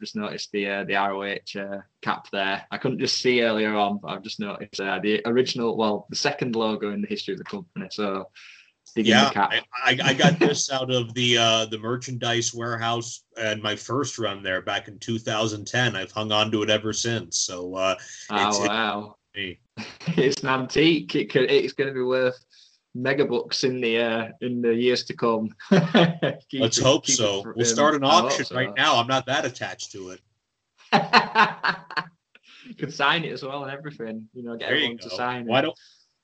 just noticed the uh, the ROH uh, cap there. I couldn't just see earlier on, but I've just noticed uh, the original, well, the second logo in the history of the company. So yeah, I, I, I, got this out of the uh, the merchandise warehouse and my first run there back in 2010. I've hung on to it ever since. So uh, oh it's, wow, it, it's an antique. It could, it's going to be worth mega bucks in the uh, in the years to come. Let's hope so. It, we'll start an auction so. right now. I'm not that attached to it. you could sign it as well and everything. You know, get there everyone to sign Why it. don't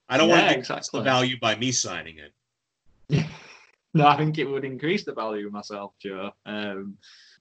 I don't yeah, want to exactly. the value by me signing it. no, I think it would increase the value myself, Joe. Um,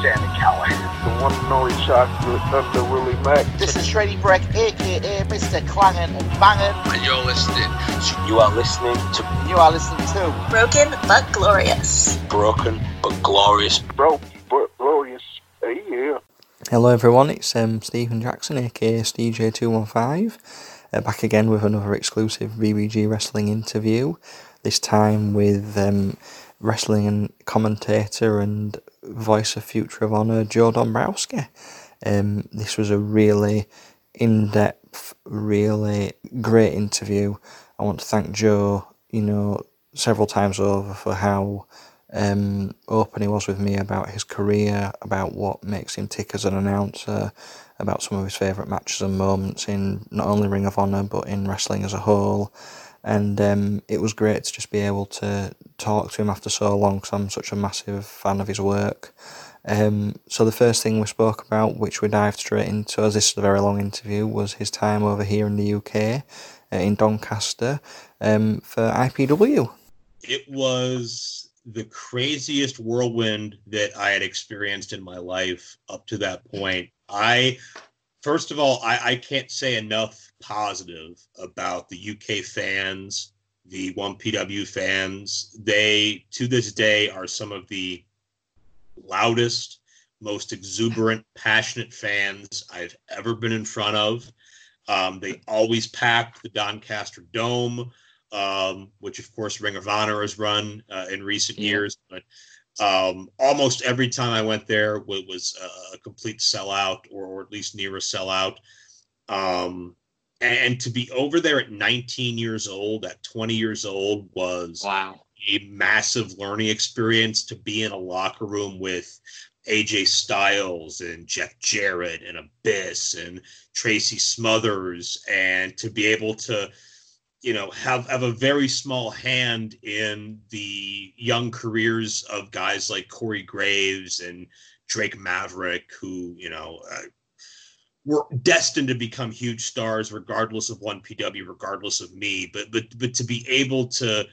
Sami Callihan. The one and only chocolate under Willie Mack. This is Shreddy Breck, aka Mr. Clangin' and Bangin'. And you're listening to... You are listening to... You are listening to... Broken but Glorious. Broken but Glorious. Broken but Glorious. Hey, yeah. Hello everyone, it's um, Stephen Jackson, aka DJ215. uh, back again with another exclusive BBG Wrestling interview, this time with um, wrestling and commentator and voice of Future of Honor, Joe Dombrowski. Um, this was a really in depth, really great interview. I want to thank Joe, you know, several times over for how um, open he was with me about his career, about what makes him tick as an announcer, about some of his favourite matches and moments in not only Ring of Honor but in wrestling as a whole and um, it was great to just be able to talk to him after so long because I'm such a massive fan of his work. Um, so the first thing we spoke about, which we dived straight into, as this is a very long interview, was his time over here in the UK, uh, in Doncaster, um, for 1PW. It was the craziest whirlwind that I had experienced in my life up to that point. I, first of all, I, I can't say enough positive about the UK fans, the 1PW fans. They, to this day, are some of the loudest, most exuberant, passionate fans I've ever been in front of. Um, they always packed the Doncaster Dome, um, which, of course, Ring of Honor has run uh, in recent yeah. years. But um, almost every time I went there was, was a, a complete sellout, or, or, at least near a sellout. Um, and to be over there at 19 years old at 20 years old was wow a massive learning experience to be in a locker room with AJ Styles and Jeff Jarrett and Abyss and Tracy Smothers and to be able to you know have have a very small hand in the young careers of guys like Corey Graves and Drake Maverick who you know uh, were destined to become huge stars regardless of 1pw regardless of me. But but but to be able to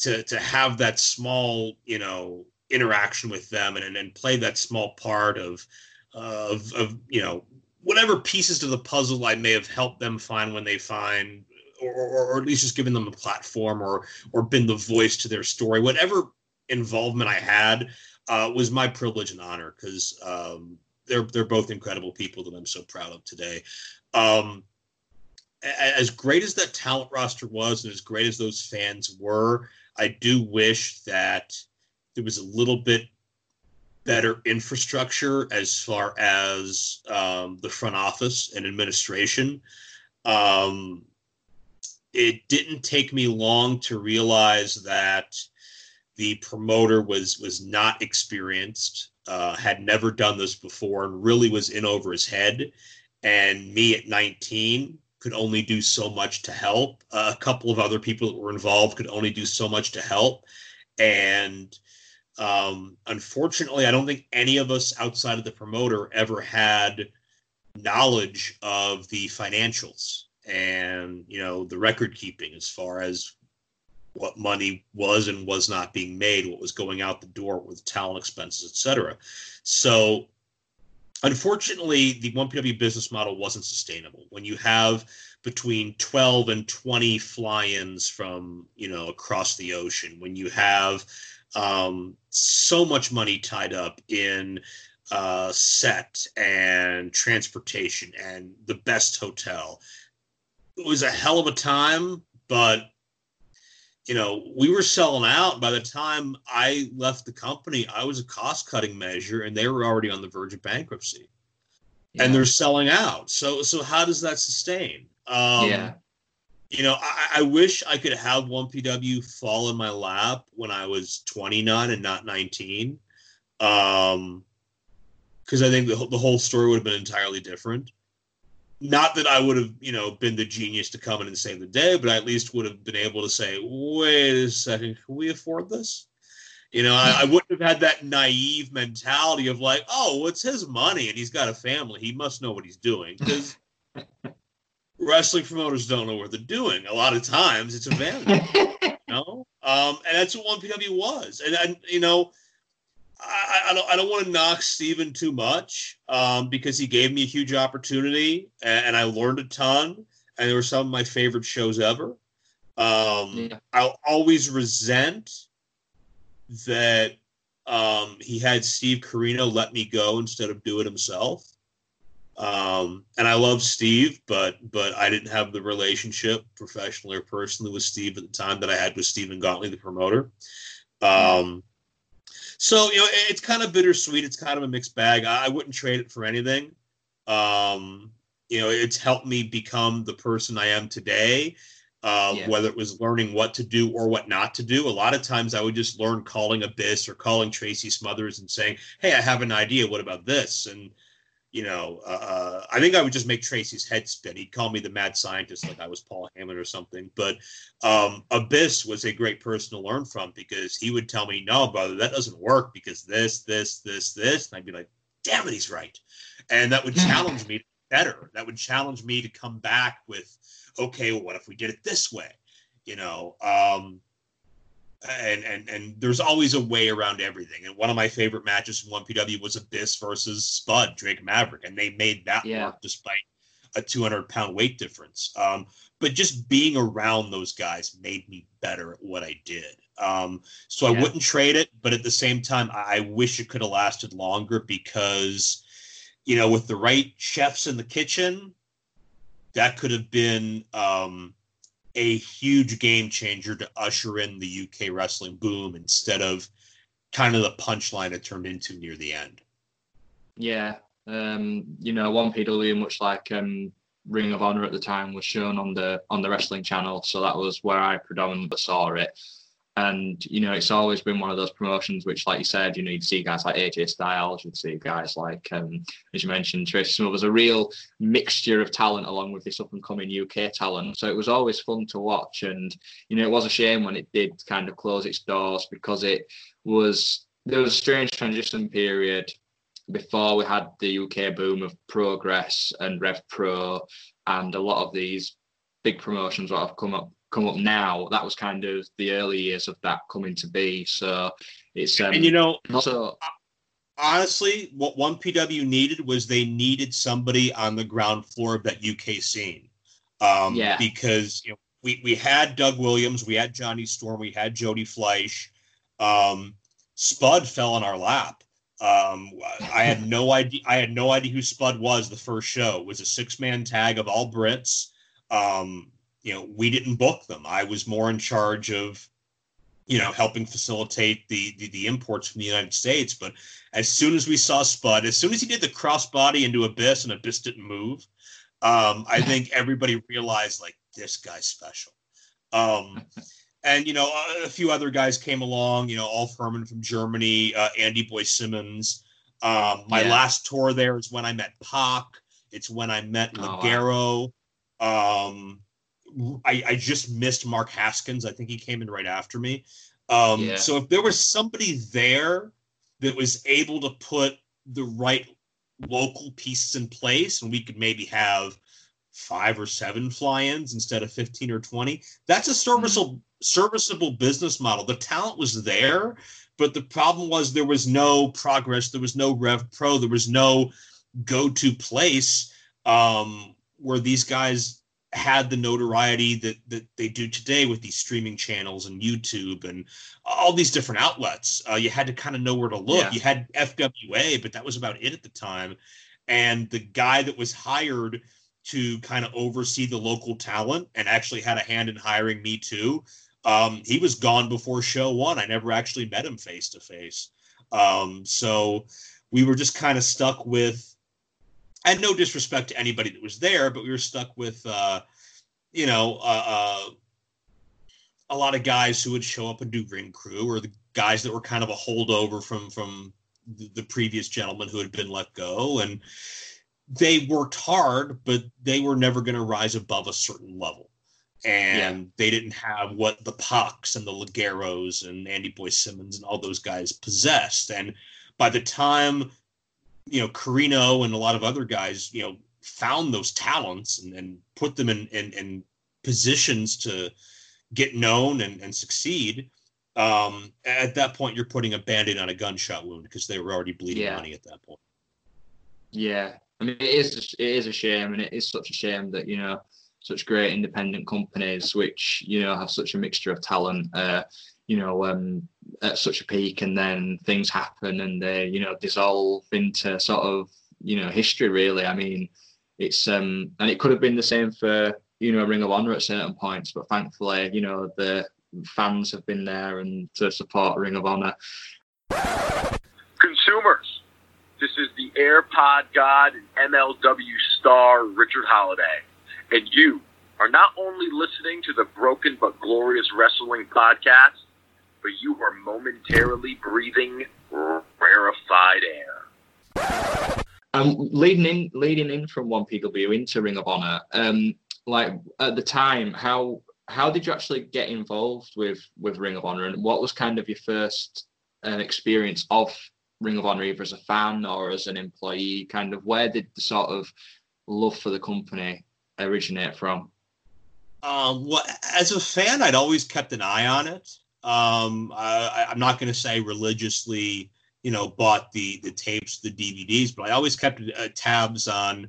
to to have that small you know interaction with them and and play that small part of of of you know whatever pieces to the puzzle I may have helped them find when they find or, or, at least just giving them a platform or or been the voice to their story whatever involvement I had uh, was my privilege and honor because um, they're they're both incredible people that I'm so proud of today. Um, as great as that talent roster was, and as great as those fans were, I do wish that there was a little bit better infrastructure as far as um, the front office and administration. Um, it didn't take me long to realize that the promoter was was not experienced uh, had never done this before and really was in over his head. And me at 19 could only do so much to help. Uh, a couple of other people that were involved could only do so much to help. And um, unfortunately, I don't think any of us outside of the promoter ever had knowledge of the financials and you know the record keeping as far as what money was and was not being made, what was going out the door with talent expenses, etc. So, unfortunately, the 1PW business model wasn't sustainable. When you have between 12 and 20 fly-ins from you know across the ocean, when you have Um, so much money tied up in uh, set and transportation and the best hotel. It was a hell of a time, but you know, we were selling out. By the time I left the company, I was a cost cutting measure, and they were already on the verge of bankruptcy, Yeah. and they're selling out. So, so how does that sustain? Um, yeah. you know, I, I wish I could have one PW fall in my lap when I was 29 and not 19. Um, because I think the, the whole story would have been entirely different. Not that I would have, you know, been the genius to come in and save the day, but I at least would have been able to say, wait a second, can we afford this? You know, I, I wouldn't have had that naive mentality of like, oh, well, it's his money and he's got a family. He must know what he's doing. Because wrestling promoters don't know what they're doing. A lot of times it's a vanity. you know? Um, and that's what one PW was. And, and you know, I, I don't I don't want to knock Steven too much um, because he gave me a huge opportunity and, and I learned a ton. And they were some of my favorite shows ever. Um, Yeah. I'll always resent that um, he had Steve Corino let me go instead of do it himself. Um, and I love Steve, but but I didn't have the relationship professionally or personally with Steve at the time that I had with Stephen Gauntly, the promoter. Um, so you know, it's kind of bittersweet. It's kind of a mixed bag. I, wouldn't trade it for anything. Um, you know, it's helped me become the person I am today. Um, Yeah. Whether it was learning what to do or what not to do. A lot of times, I would just learn calling Abyss or calling Tracy Smothers and saying, "Hey, I have an idea. What about this?" And you know, uh, uh, I think I would just make Tracy's head spin. He'd call me the mad scientist, like I was Paul Heyman or something. But um, Abyss was a great person to learn from because he would tell me, "No, brother, that doesn't work because this, this, this, this," and I'd be like, "Damn it, he's right," and that would challenge me better. That would challenge me to come back with, "Okay, well, what if we did it this way?" You know. Um, and and and there's always a way around everything. And one of my favorite matches from one PW was Abyss versus Spud Drake Maverick, and they made that Yeah. work despite a 200 pound weight difference. Um, but just being around those guys made me better at what I did. Um, so I wouldn't trade it, but at the same time, I I wish it could have lasted longer because, you know, with the right chefs in the kitchen, that could have been um, a huge game changer to usher in the UK wrestling boom instead of kind of the punchline it turned into near the end. Yeah, um, you know, one PW, much like um, Ring of Honor at the time, was shown on the on the wrestling channel, so that was where I predominantly saw it. And you know, it's always been one of those promotions which, like you said, you know, you'd see guys like AJ Styles, you'd see guys like, um, as you mentioned, Tracy Smothers, a real mixture of talent along with this up and coming UK talent. So it was always fun to watch, and you know, it was a shame when it did kind of close its doors because it was there was a strange transition period before we had the UK boom of Progress and Rev Pro and a lot of these big promotions that have come up come up now. That was kind of the early years of that coming to be. So it's um, and you know, also honestly, what one PW needed was they needed somebody on the ground floor of that UK scene. Um, Yeah. Because you know, we we had Doug Williams, we had Johnny Storm, we had Jody Fleisch. Um, Spud fell in our lap. Um, I had no idea. I had no idea who Spud was. The first show It was a six man tag of all Brits. Um, you know, we didn't book them. I was more in charge of you know, helping facilitate the, the the imports from the United States. But as soon as we saw Spud, as soon as he did the crossbody into Abyss and Abyss didn't move, um, I think everybody realized like this guy's special. Um, and you know, a, a few other guys came along. You know, Ulf Herman from Germany, uh, Andy Boy Simmons. Um, my Yeah. last tour there is when I met Pac. It's when I met Oh, wow. Um, I, I just missed Mark Haskins. I think he came in right after me. Um, Yeah. So if there was somebody there that was able to put the right local pieces in place, and we could maybe have five or seven fly-ins instead of 15 or 20 that's a serviceable serviceable business model the talent was there but the problem was there was no progress there was no rev pro there was no go-to place um, where these guys had the notoriety that that they do today with these streaming channels and YouTube and all these different outlets. Uh, you had to kind of know where to look. Yeah. You had FWA, but that was about it at the time. And the guy that was hired to kind of oversee the local talent and actually had a hand in hiring me too. Um, he was gone before show one. I never actually met him face to face. Um, so we were just kind of stuck with, and no disrespect to anybody that was there, but we were stuck with, uh, you know, uh, uh, a lot of guys who would show up and do ring crew, or the guys that were kind of a holdover from from the, the previous gentleman who had been let go, and they worked hard, but they were never going to rise above a certain level. And they didn't have what the Pucks and the Ligeros and Andy Boy Simmons and all those guys possessed. And by the time, you know, Corino and a lot of other guys, you know, found those talents and, and put them in, in, in positions to get known and, and succeed, um, at that point, you're putting a band aid on a gunshot wound because they were already bleeding Yeah. money at that point. Yeah, I mean, it is it is a shame, and it is such a shame that you know such great independent companies, which you know have such a mixture of talent, uh, you know, um, at such a peak, and then things happen and they you know dissolve into sort of you know history. Really, I mean, it's um, and it could have been the same for you know Ring of Honor at certain points, but thankfully, you know, the fans have been there and to support Ring of Honor. Consumers, this is the AirPod God and MLW star Richard Holliday, and you are not only listening to the Broken but Glorious Wrestling podcast, but you are momentarily breathing rarefied air. Um, leading in, leading in from one PW into Ring of Honor, um, like at the time, how how did you actually get involved with with Ring of Honor, and what was kind of your first uh, experience of Ring of Honor, either as a fan or as an employee? Kind of where did the sort of love for the company originate from? Um, well, as a fan, I'd always kept an eye on it. Um, I, I'm not going to say religiously, you know, bought the the tapes, the DVDs, but I always kept uh, tabs on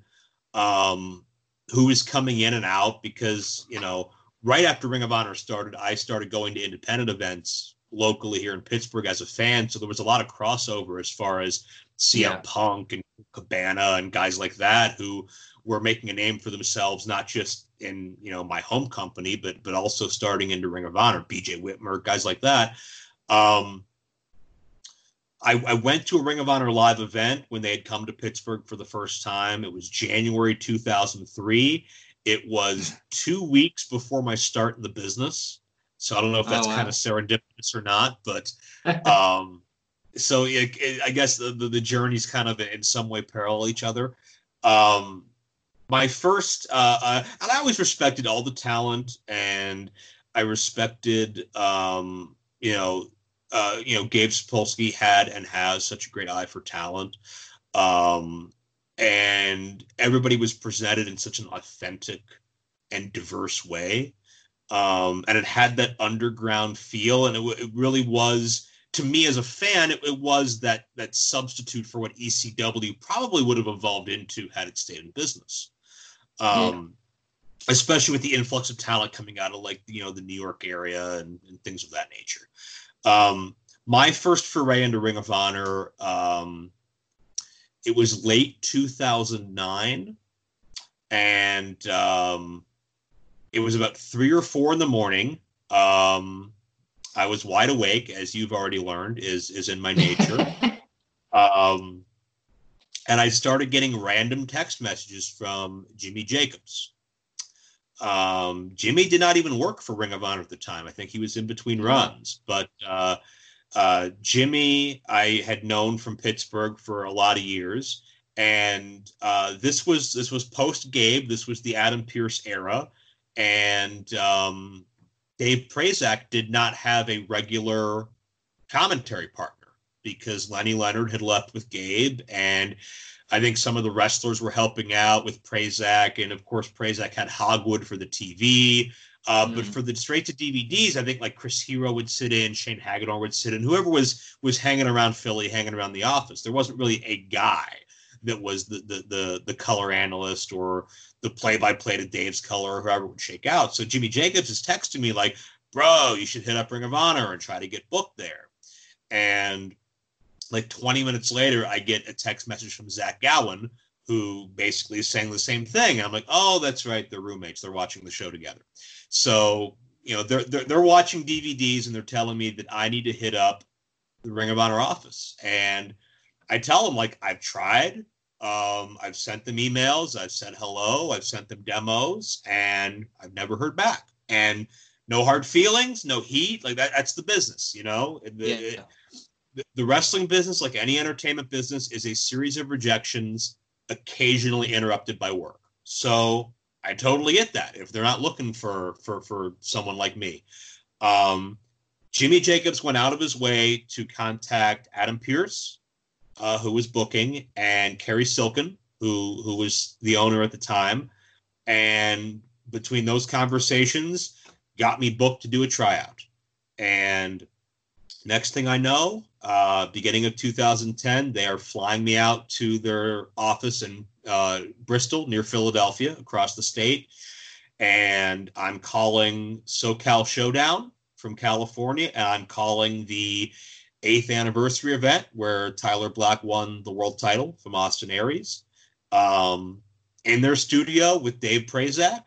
um, who was coming in and out because you know, right after Ring of Honor started, I started going to independent events locally here in Pittsburgh as a fan. So there was a lot of crossover as far as CM Yeah. Punk and Cabana and guys like that who were making a name for themselves, not just in you know my home company, but but also starting into Ring of Honor, BJ Whitmer, guys like that. Um, I, I went to a Ring of Honor live event when they had come to Pittsburgh for the first time. It was January 2003. It was two weeks before my start in the business. So I don't know if Oh, that's wow. kind of serendipitous or not, but um, so it, it- I guess the, the, the journeys kind of in some way parallel each other. Um, my first, uh, uh, and I always respected all the talent, and I respected, um, you know, uh, you know, Gabe Sapolsky had and has such a great eye for talent, um, and everybody was presented in such an authentic and diverse way, um, and it had that underground feel, and it, it really was to me as a fan, it, it was that that substitute for what ECW probably would have evolved into had it stayed in business. Um, Especially with the influx of talent coming out of like you know the New York area and, and things of that nature. Um, my first foray into Ring of Honor, um, it was late 2009, and um, it was about three or four in the morning. Um, I was wide awake, as you've already learned, is is in my nature. um, and I started getting random text messages from Jimmy Jacobs. Um, Jimmy did not even work for Ring of Honor at the time. I think he was in between runs. But uh, uh, Jimmy, I had known from Pittsburgh for a lot of years, and uh, this was this was post Gabe. This was the Adam Pearce era, and um, Dave Prazak did not have a regular commentary partner because Lenny Leonard had left with Gabe, and I think some of the wrestlers were helping out with Prazak, and of course Prazak had Hogwood for the TV. Uh, But for the straight to DVDs, I think like Chris Hero would sit in, Shane Hagedorn would sit in, whoever was was hanging around Philly, hanging around the office. There wasn't really a guy. that was the the the, the color analyst or the play by play to Dave's color or whoever would shake out. So Jimmy Jacobs is texting me like, "Bro, you should hit up Ring of Honor and try to get booked there." And like 20 minutes later, I get a text message from Zach Gowen who basically is saying the same thing. And I'm like, "Oh, that's right, they're roommates. They're watching the show together." So you know they're, they're they're watching DVDs and they're telling me that I need to hit up the Ring of Honor office, and I tell them like I've tried, um, I've sent them emails, I've said hello, I've sent them demos, and I've never heard back. And no hard feelings, no heat, like that. That's the business, you know. The, Yeah. the, the wrestling business, like any entertainment business, is a series of rejections, occasionally interrupted by work. So I totally get that. If they're not looking for for for someone like me, um, Jimmy Jacobs went out of his way to contact Adam Pearce, uh, who was booking, and Cary Silkin, who who was the owner at the time, and between those conversations, got me booked to do a tryout. And next thing I know, uh, beginning of 2010, they are flying me out to their office in uh, Bristol, near Philadelphia, across the state. And I'm calling SoCal Showdown from California, and I'm calling the eighth anniversary event where Tyler Black won the world title from Austin Aries um, in their studio with Dave Prazak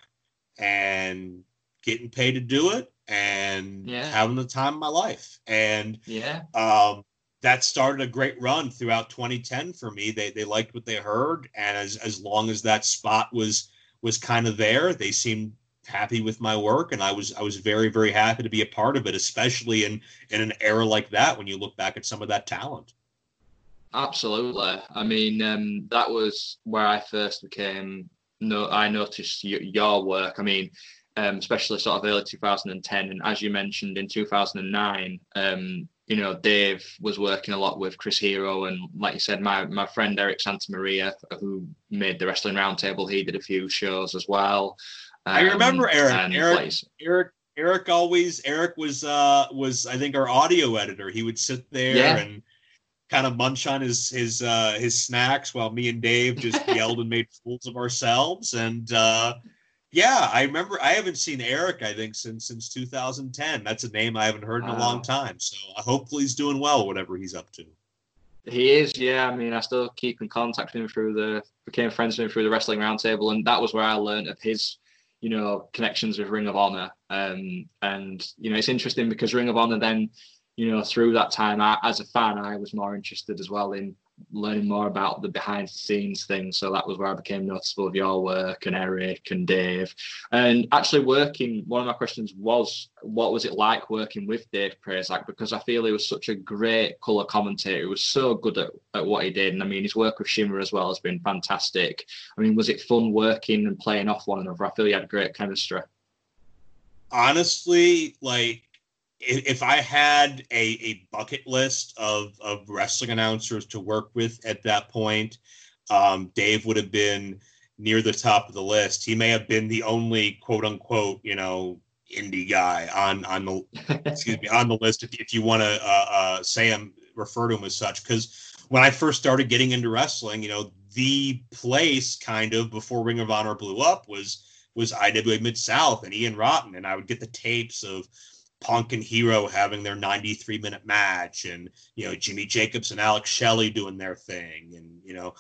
and getting paid to do it and Yeah. having the time of my life. And Yeah. um, that started a great run throughout 2010 for me. They they liked what they heard, and as as long as that spot was was kind of there, they seemed happy with my work, and I was I was very very happy to be a part of it, especially in in an era like that when you look back at some of that talent. Absolutely. I mean, um, that was where I first became. No, I noticed your work. I mean, um, especially sort of early 2010, and as you mentioned in 2009, um, you know, Dave was working a lot with Chris Hero, and like you said, my my friend Eric Santa Maria, who made the Wrestling Roundtable, he did a few shows as well. I remember Um, Eric. and Eric, like Eric, Eric always. Eric was uh was I think our audio editor. He would sit there Yeah. and kind of munch on his his uh his snacks while me and Dave just yelled and made fools of ourselves. And uh yeah, I remember. I haven't seen Eric. I think since since 2010. That's a name I haven't heard in a long time. So uh, hopefully he's doing well, whatever he's up to. He is, yeah. I mean, I still keep in contact with him through the became friends with him through the wrestling roundtable, and that was where I learned of his, you know, connections with Ring of Honor. Um, and you know, it's interesting because Ring of Honor then, you know, through that time, I, as a fan, I was more interested as well in learning more about the behind the scenes things. So that was where I became noticeable of your work and Eric and Dave. And actually working, one of my questions was, what was it like working with Dave Prazak? Because I feel he was such a great colour commentator. He was so good at, at what he did. And I mean, his work with Shimmer as well has been fantastic. I mean, was it fun working and playing off one another? I feel you had great chemistry. honestly, like if, if I had a, a bucket list of, of wrestling announcers to work with at that point, um, Dave would have been near the top of the list. He may have been the only quote unquote, you know, indie guy on on the excuse me on the list if, if you want to uh, uh, say him refer to him as such because when I first started getting into wrestling, you know, the place kind of before Ring of Honor blew up was was IWA Mid South and Ian Rotten, and I would get the tapes of Punk and Hero having their 93 minute match, and you know Jimmy Jacobs and Alex Shelley doing their thing, and you know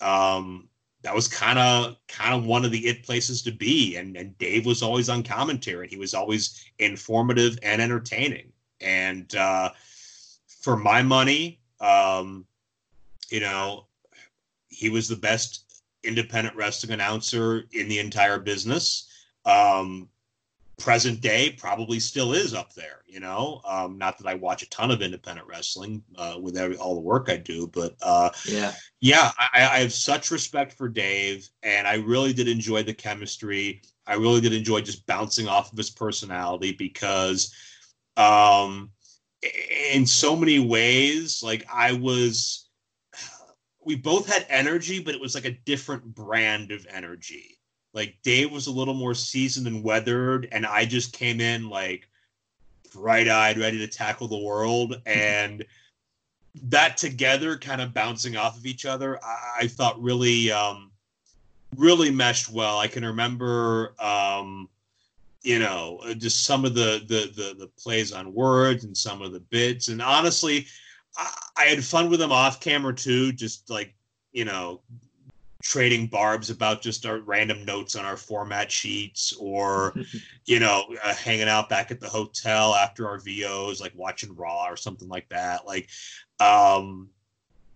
um, that was kind of kind of one of the it places to be, and and Dave was always on commentary, and he was always informative and entertaining, and uh, for my money, um, you know, he was the best independent wrestling announcer in the entire business. Um, present day probably still is up there, you know. Um, not that I watch a ton of independent wrestling uh, with every, all the work I do, but uh, Yeah. yeah, I, I have such respect for Dave, and I really did enjoy the chemistry. I really did enjoy just bouncing off of his personality because, um, in so many ways, like I was we both had energy, but it was like a different brand of energy. Like Dave was a little more seasoned and weathered, and I just came in like bright eyed, ready to tackle the world. And that together, kind of bouncing off of each other, I, I thought really, um, really meshed well. I can remember, um, you know, uh, just some of the, the the the plays on words and some of the bits, and honestly, I, I had fun with them off camera too. Just like you know, trading barbs about just our random notes on our format sheets or you know uh, hanging out back at the hotel after our VOs like watching raw or something like that. Like um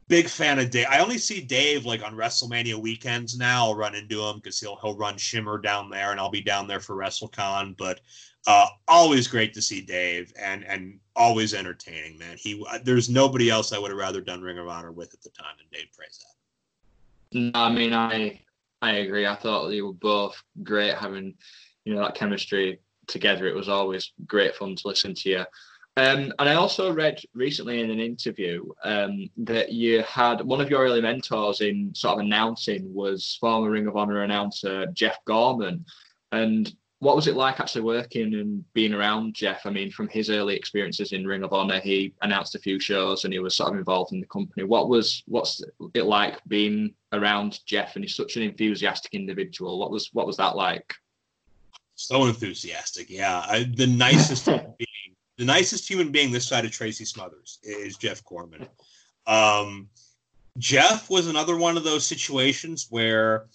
big fan of Dave. I only see Dave like on WrestleMania weekends now. I'll run into him because he'll he'll run Shimmer down there and I'll be down there for WrestleCon. But uh always great to see Dave and and always entertaining man. He uh, there's nobody else I would have rather done Ring of Honor with at the time than Dave Prazak no, I mean, I I agree. I thought they were both great having, you know, that chemistry together. It was always great fun to listen to you. Um, and I also read recently in an interview um, that you had one of your early mentors in sort of announcing was former Ring of Honor announcer Jeff Gorman. And what was it like actually working and being around Jeff? I mean, from his early experiences in Ring of Honor, he announced a few shows and he was sort of involved in the company. What was what's it like being around Jeff? And he's such an enthusiastic individual. What was what was that like? So enthusiastic, yeah. I, the nicest being, the nicest human being this side of Tracy Smothers is Jeff Gorman. Um, Jeff was another one of those situations where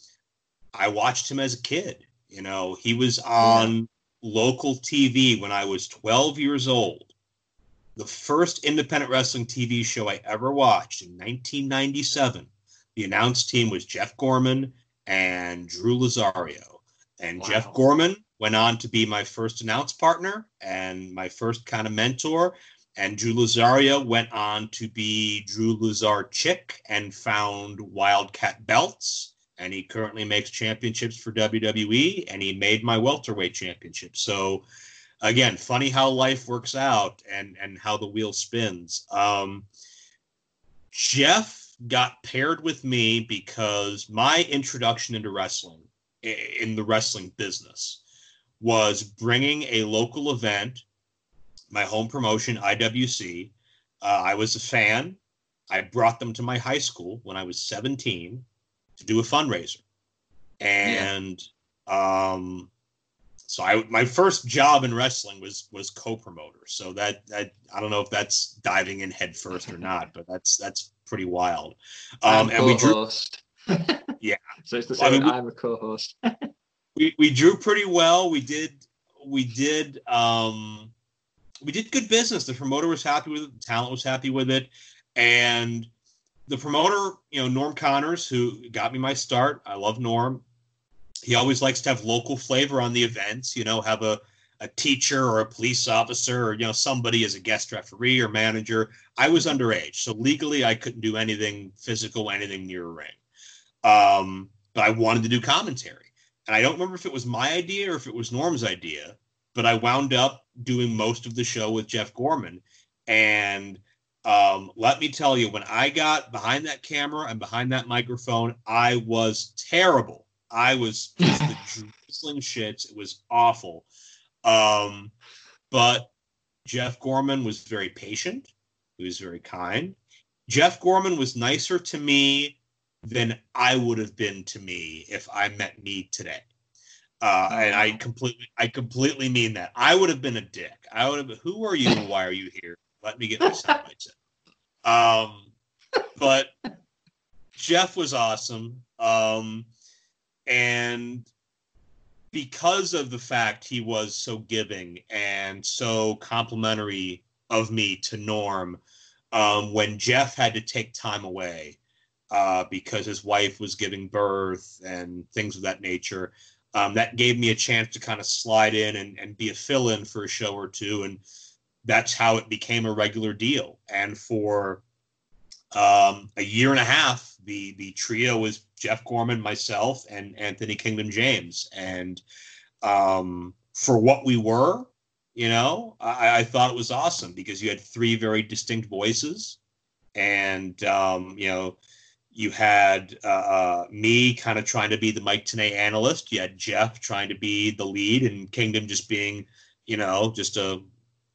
I watched him as a kid you know, he was on local TV when I was 12 years old. The first independent wrestling TV show I ever watched in 1997. The announced team was Jeff Gorman and Drew Lazario. And wow. Jeff Gorman went on to be my first announce partner and my first kind of mentor. And Drew Lazario went on to be Drew Lazar Chick and found Wildcat Belts and he currently makes championships for WWE, and he made my welterweight championship. So, again, funny how life works out and and how the wheel spins. Um, Jeff got paired with me because my introduction into wrestling in the wrestling business was bringing a local event, my home promotion IWC. Uh, I was a fan. I brought them to my high school when I was 17 to do a fundraiser, and yeah. um, so I my first job in wrestling was was co-promoter. So that that I don't know if that's diving in head first or not, but that's that's pretty wild. Um, and we drew. yeah. So it's the same. I mean, I'm a co-host. we we drew pretty well. We did we did um we did good business. The promoter was happy with it. The talent was happy with it, and the promoter, you know, Norm Connors, who got me my start. I love Norm. He always likes to have local flavor on the events. You know, have a a teacher or a police officer or you know somebody as a guest referee or manager. I was underage, so legally I couldn't do anything physical, anything near a ring. Um, but I wanted to do commentary, and I don't remember if it was my idea or if it was Norm's idea. But I wound up doing most of the show with Jeff Gorman, and um, let me tell you, when I got behind that camera and behind that microphone, I was terrible. I was just the drizzling shits. It was awful. Um, but Jeff Gorman was very patient. He was very kind. Jeff Gorman was nicer to me than I would have been to me if I met me today. Uh, and I completely, I completely mean that. I would have been a dick. I would have. Who are you? Why are you here? Let me get my soundbites in. Um, but Jeff was awesome. Um, and because of the fact he was so giving and so complimentary of me to Norm, um, when Jeff had to take time away uh, because his wife was giving birth and things of that nature, um, that gave me a chance to kind of slide in and, and be a fill in for a show or two. And that's how it became a regular deal. And for um, a year and a half, the the trio was Jeff Gorman, myself, and Anthony Kingdom James. And um, for what we were, you know, I, I, thought it was awesome because you had three very distinct voices, and um, you know. You had uh, uh, me kind of trying to be the Mike Tenay analyst. You had Jeff trying to be the lead, and Kingdom just being, you know, just a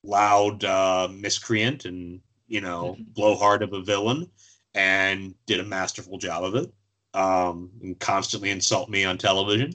loud uh, miscreant and you know, blowhard of a villain and did a masterful job of it. Um, and constantly insult me on television.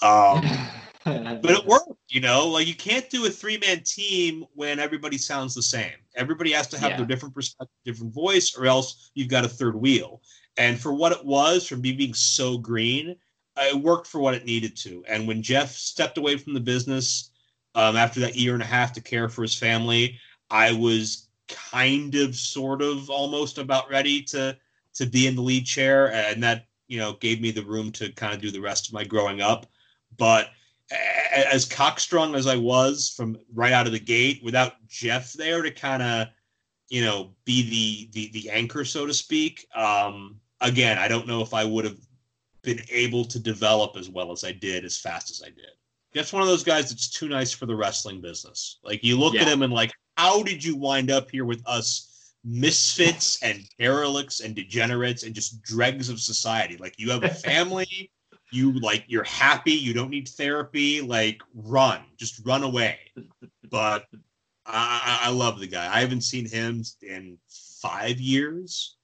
Um, but it worked, you know. Like you can't do a three man team when everybody sounds the same. Everybody has to have Yeah. their different perspective, different voice, or else you've got a third wheel. And for what it was, from me being so green, it worked for what it needed to. And when Jeff stepped away from the business um, after that year and a half to care for his family, I was kind of, sort of, almost about ready to to be in the lead chair, and that you know gave me the room to kind of do the rest of my growing up. But as cockstrong as I was from right out of the gate, without Jeff there to kind of, you know, be the the the anchor, so to speak. Um, again, I don't know if I would have been able to develop as well as I did, as fast as I did. Jeff's one of those guys that's too nice for the wrestling business. Like you look at him and like, how did you wind up here with us? Misfits and derelicts and degenerates and just dregs of society. Like you have a family, you like you're happy you don't need therapy like run just run away but I, I I love the guy i haven't seen him in five years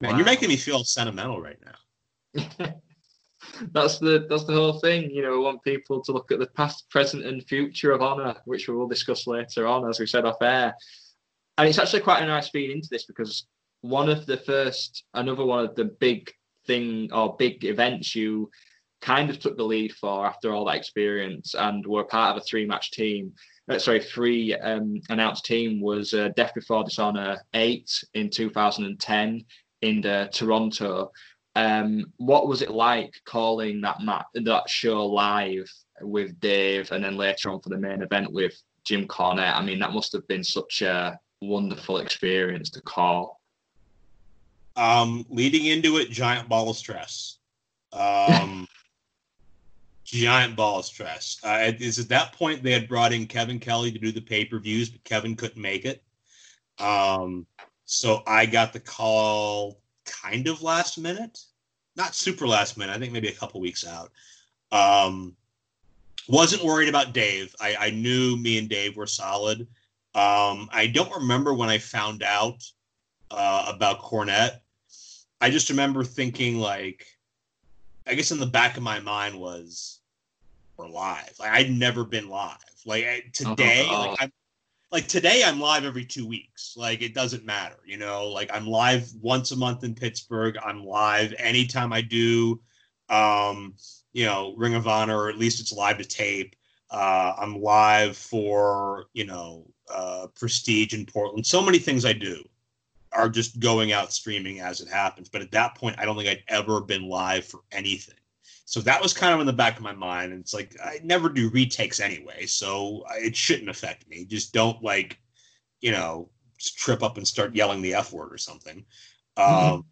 man you're making me feel sentimental right now that's the that's the whole thing. You know, we want people to look at the past, present, and future of Honor, which we will discuss later on, as we said off air. And it's actually quite a nice feed into this because one of the first, another one of the big thing or big events you kind of took the lead for after all that experience and were part of a three-match team. Uh, sorry, three um, announced team was uh, Death Before Dishonor eight in 2010 in uh, Toronto. Um, what was it like calling that mat that show live with Dave, and then later on for the main event with Jim Cornette? I mean, that must have been such a wonderful experience to call. um leading into it giant ball of stress um giant ball of stress uh, is at that point they had brought in kevin kelly to do the pay-per-views but kevin couldn't make it um so i got the call kind of last minute not super last minute i think maybe a couple weeks out um wasn't worried about dave i i knew me and dave were solid um i don't remember when i found out uh, about Cornette. I just remember thinking like, I guess in the back of my mind was, we're live. Like I'd never been live. Like today, Oh. like I'm, like today I'm live every two weeks. Like it doesn't matter, you know. Like I'm live once a month in Pittsburgh. I'm live anytime I do, um, you know, Ring of Honor, or at least it's live to tape. Uh, I'm live for you know uh, Prestige in Portland. So many things I do are just going out streaming as it happens. But at that point, I don't think I'd ever been live for anything. So that was kind of in the back of my mind. And it's like, I never do retakes anyway. So it shouldn't affect me. Just don't like, you know, trip up and start yelling the F word or something. Um,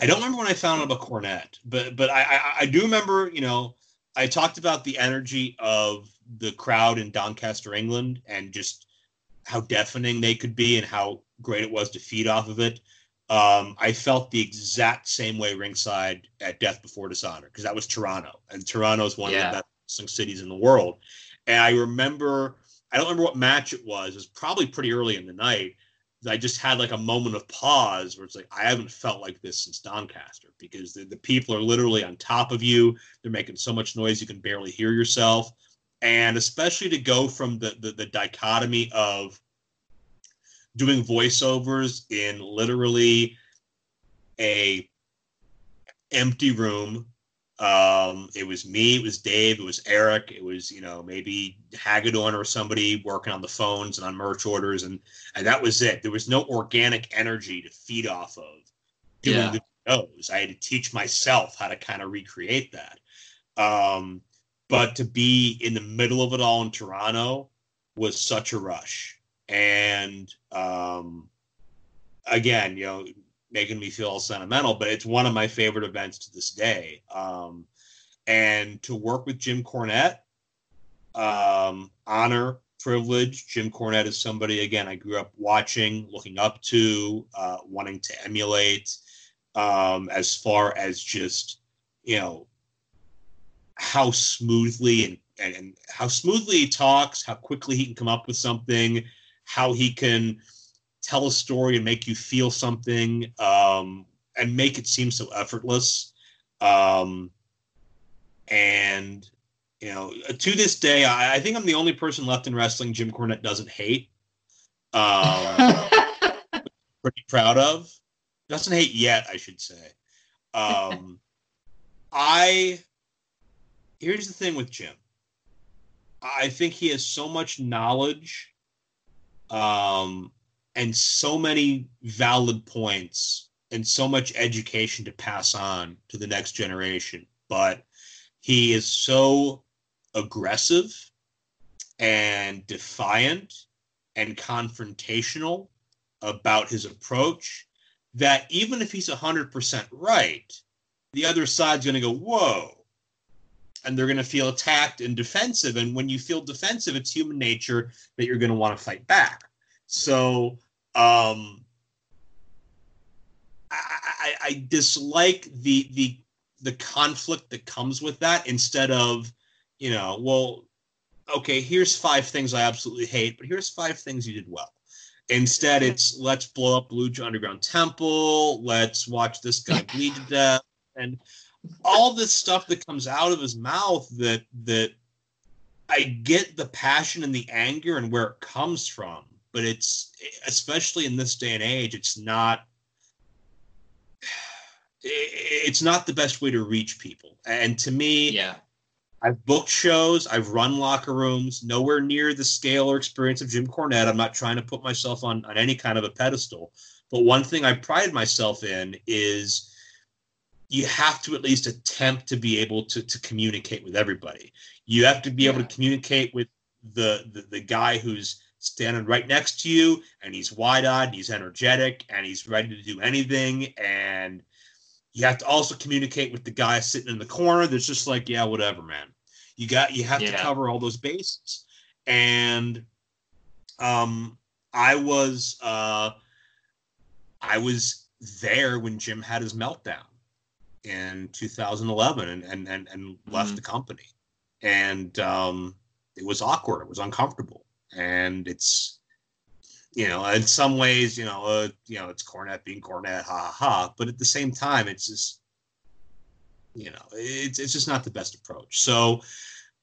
I don't remember when I found out about Cornette, but but I, I I do remember, you know, I talked about the energy of the crowd in Doncaster, England, and just how deafening they could be and how great it was to feed off of it. Um, I felt the exact same way ringside at Death Before Dishonor because that was Toronto, and Toronto is one Yeah. of the best cities in the world. And I remember, I don't remember what match it was. It was probably pretty early in the night. I just had like a moment of pause where it's like I haven't felt like this since Doncaster because the, the people are literally on top of you. They're making so much noise you can barely hear yourself, and especially to go from the the, the dichotomy of doing voiceovers in literally a empty room. Um, it was me, it was Dave, it was Eric, it was you know maybe Hagedorn or somebody working on the phones and on merch orders, and and that was it. There was no organic energy to feed off of doing Yeah. the shows. I had to teach myself how to kind of recreate that. Um, but to be in the middle of it all in Toronto was such a rush, and um, again, you know, making me feel sentimental, but it's one of my favorite events to this day. Um, and to work with Jim Cornette, um, honor, privilege. Jim Cornette is somebody again I grew up watching, looking up to, uh, wanting to emulate. Um, as far as just you know how smoothly and, and, and how smoothly he talks, how quickly he can come up with something, how he can tell a story and make you feel something um, and make it seem so effortless. Um, and you know, to this day, I, I, think I'm the only person left in wrestling Jim Cornette doesn't hate. Um, pretty proud of. Doesn't hate yet, I should say. Um, I here's the thing with Jim. I think he has so much knowledge, um, and so many valid points, and so much education to pass on to the next generation. But he is so aggressive and defiant and confrontational about his approach that even if he's 100% right, the other side's going to go, whoa. And they're going to feel attacked and defensive. And when you feel defensive, it's human nature that you're going to want to fight back. So um, I, I, I dislike the the the conflict that comes with that instead of, you know, well, okay, here's five things I absolutely hate, but here's five things you did well. Instead, it's let's blow up Lucha Underground Temple, let's watch this guy bleed to death, and all this stuff that comes out of his mouth that that I get the passion and the anger and where it comes from, but it's especially in this day and age, it's not it's not the best way to reach people. And to me, yeah. I've booked shows, I've run locker rooms, nowhere near the scale or experience of Jim Cornette. I'm not trying to put myself on, on any kind of a pedestal. But one thing I pride myself in is you have to at least attempt to be able to, to communicate with everybody. You have to be yeah. able to communicate with the, the, the guy who's standing right next to you and he's wide-eyed, he's energetic, and he's ready to do anything. And you have to also communicate with the guy sitting in the corner that's just like, yeah, whatever, man. You got you have yeah. to cover all those bases. And um I was uh I was there when Jim had his meltdown in 2011 and and and, and left mm-hmm. the company. And um it was awkward, it was uncomfortable. And it's you know, in some ways, you know, uh, you know, it's Cornette being Cornette, ha ha. But at the same time, it's just, you know, it's it's just not the best approach. So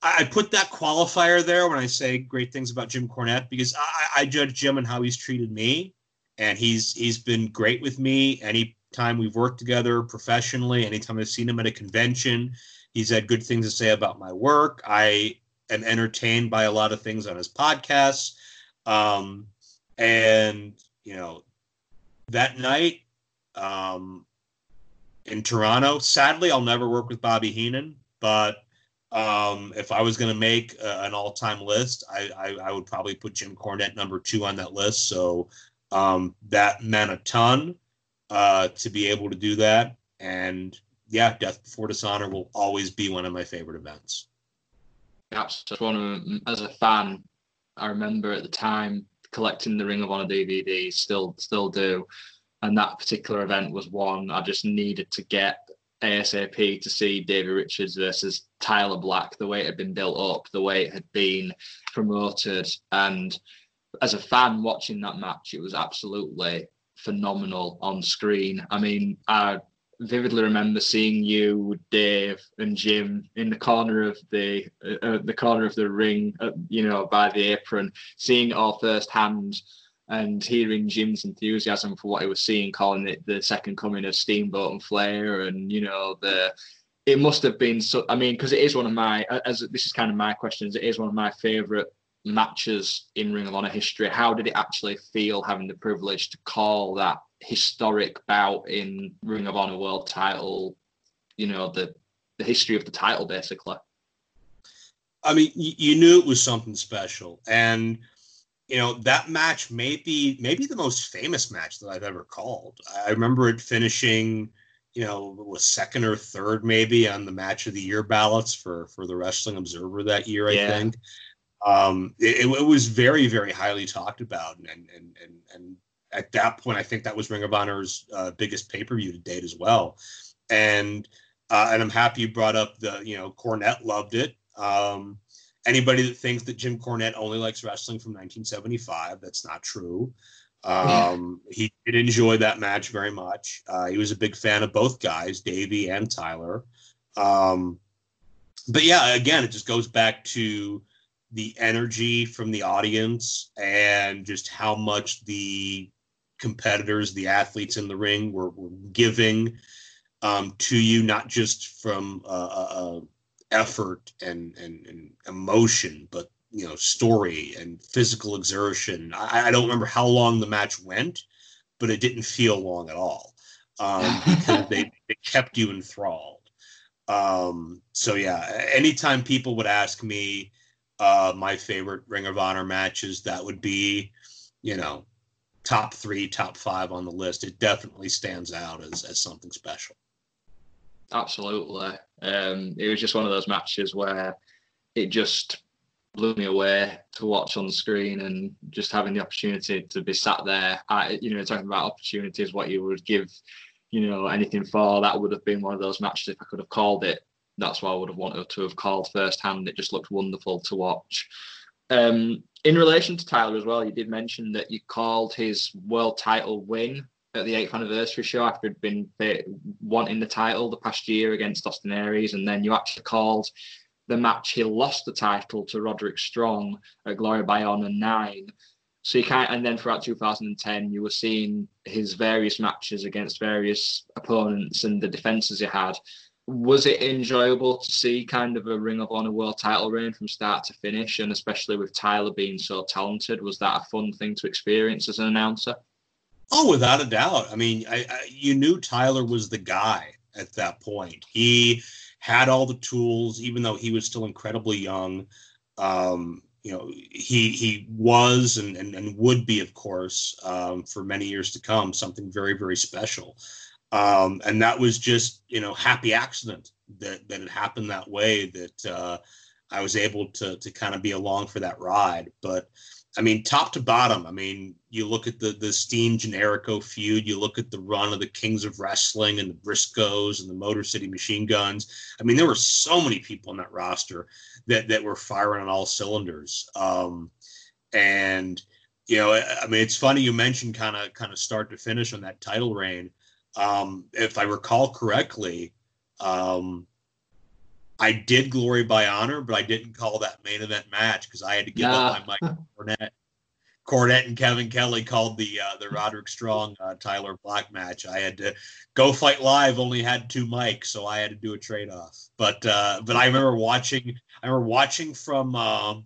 I put that qualifier there when I say great things about Jim Cornette because I, I judge Jim and how he's treated me, and he's he's been great with me. Anytime we've worked together professionally, anytime I've seen him at a convention, he's had good things to say about my work. I am entertained by a lot of things on his podcasts. Um, and, you know, that night um, in Toronto, sadly, I'll never work with Bobby Heenan, but um, if I was going to make uh, an all time list, I, I, I, would probably put Jim Cornette number two on that list. So um, that meant a ton uh, to be able to do that. And yeah, Death Before Dishonor will always be one of my favorite events. Just one of as a fan, I remember at the time collecting the Ring of Honor DVDs, still still do. And that particular event was one I just needed to get ASAP to see Davey Richards versus Tyler Black, the way it had been built up, the way it had been promoted. And as a fan watching that match, it was absolutely phenomenal on screen. I mean, I vividly remember seeing you, Dave, and Jim in the corner of the uh, uh, the corner of the ring, uh, you know, by the apron, seeing it all firsthand, and hearing Jim's enthusiasm for what he was seeing, calling it the second coming of Steamboat and Flair, and you know the. It must have been so. I mean, because it is one of my, as this is kind of my questions. It is one of my favorite matches in Ring of Honor history. How did it actually feel having the privilege to call that historic bout in Ring of Honor World Title? You know the the history of the title, basically. I mean, you knew it was something special, and you know that match may be maybe the most famous match that I've ever called. I remember it finishing, you know, was second or third maybe on the match of the year ballots for for the Wrestling Observer that year. I yeah. think um, it, it, was very, very highly talked about, and and and and at that point, I think that was Ring of Honor's uh, biggest pay per view to date as well. And uh, and I'm happy you brought up the you know Cornette loved it. Um, anybody that thinks that Jim Cornette only likes wrestling from 1975, that's not true. Um, he did enjoy that match very much. Uh, he was a big fan of both guys, Davey and Tyler. Um, but yeah, again, it just goes back to the energy from the audience and just how much the competitors, the athletes in the ring were, were giving um, to you, not just from uh, uh, effort and, and, and emotion, but you know, story and physical exertion. I, I, don't remember how long the match went, but it didn't feel long at all um, because they, they kept you enthralled. Um, so yeah, anytime people would ask me uh, my favorite Ring of Honor matches, that would be, you know, top three, top five on the list. It definitely stands out as, as something special. Absolutely. Um, it was just one of those matches where it just blew me away to watch on screen and just having the opportunity to be sat there. I, you know, talking about opportunities, what you would give you know, anything for. That would have been one of those matches if I could have called it. That's why I would have wanted to have called firsthand. It just looked wonderful to watch. Um, in relation to Tyler as well, you did mention that you called his world title win at the eighth anniversary show after he'd been wanting the title the past year against Austin Aries, and then you actually called the match he lost the title to Roderick Strong at Glory by Honor 9 so you can't, and then throughout 2010, you were seeing his various matches against various opponents and the defenses he had. Was it enjoyable to see kind of a Ring of Honor World Title reign from start to finish, and especially with Tyler being so talented? Was that a fun thing to experience as an announcer? Oh, without a doubt. I mean, I, I, you knew Tyler was the guy at that point. He had all the tools, even though he was still incredibly young. Um, you know he he was and, and, and would be of course um, for many years to come something very very special um, and that was just you know happy accident that that it happened that way that uh, I was able to to kind of be along for that ride but I mean, top to bottom. I mean, you look at the the Steen Generico feud. You look at the run of the Kings of Wrestling and the Briscoes and the Motor City Machine Guns. I mean, there were so many people on that roster that that were firing on all cylinders. Um, and you know, I mean, it's funny you mentioned kind of kind of start to finish on that title reign. Um, if I recall correctly, um, I did Glory by Honor, but I didn't call that main event match because I had to give nah. up my Mike Cornette. Cornette and Kevin Kelly called the uh, the Roderick Strong uh, Tyler Black match. I had to go fight live. Only had two mics, so I had to do a trade off. But uh, but I remember watching. I remember watching from um,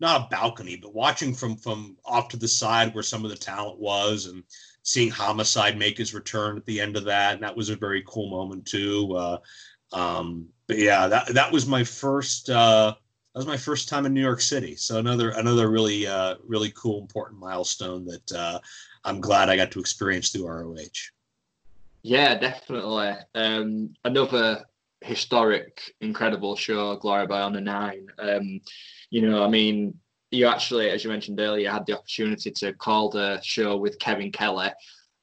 not a balcony, but watching from from off to the side where some of the talent was, and seeing Homicide make his return at the end of that, and that was a very cool moment too. Uh, um, but yeah, that that was my first uh, that was my first time in New York City. So another another really uh, really cool important milestone that uh, I'm glad I got to experience through ROH. Yeah, definitely. Um, another historic, incredible show, Glory by Honor Nine. Um, you know, I mean, you actually, as you mentioned earlier, had the opportunity to call the show with Kevin Kelly.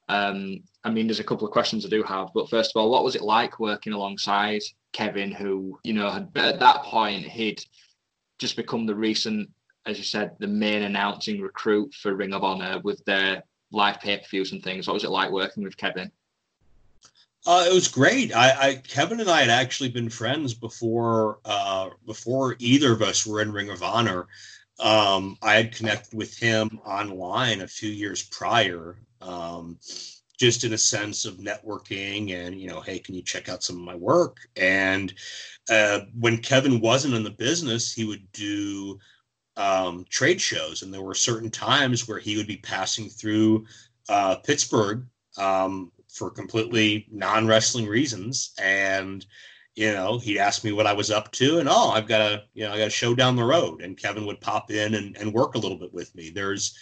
Um, I mean, there's a couple of questions I do have, but first of all, what was it like working alongside Kevin, who you know had at that point he'd just become the recent, as you said, the main announcing recruit for Ring of Honor with their live pay per views and things. What was it like working with Kevin? Uh, it was great. I, I, Kevin and I had actually been friends before uh, before either of us were in Ring of Honor. Um, I had connected with him online a few years prior. Um, just in a sense of networking and you know hey can you check out some of my work and uh, when kevin wasn't in the business he would do um, trade shows and there were certain times where he would be passing through uh, pittsburgh um, for completely non-wrestling reasons and you know he'd ask me what i was up to and oh i've got a you know i got a show down the road and kevin would pop in and, and work a little bit with me there's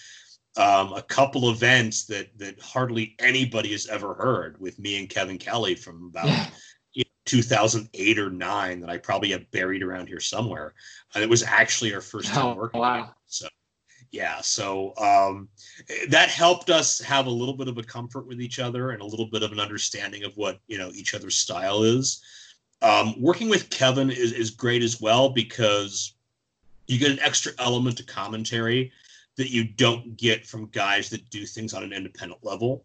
um, a couple events that that hardly anybody has ever heard with me and Kevin Kelly from about yeah. you know, 2008 or nine that I probably have buried around here somewhere. And it was actually our first time oh, working. Wow. So yeah, so um, that helped us have a little bit of a comfort with each other and a little bit of an understanding of what you know each other's style is. Um, working with Kevin is, is great as well because you get an extra element to commentary that you don't get from guys that do things on an independent level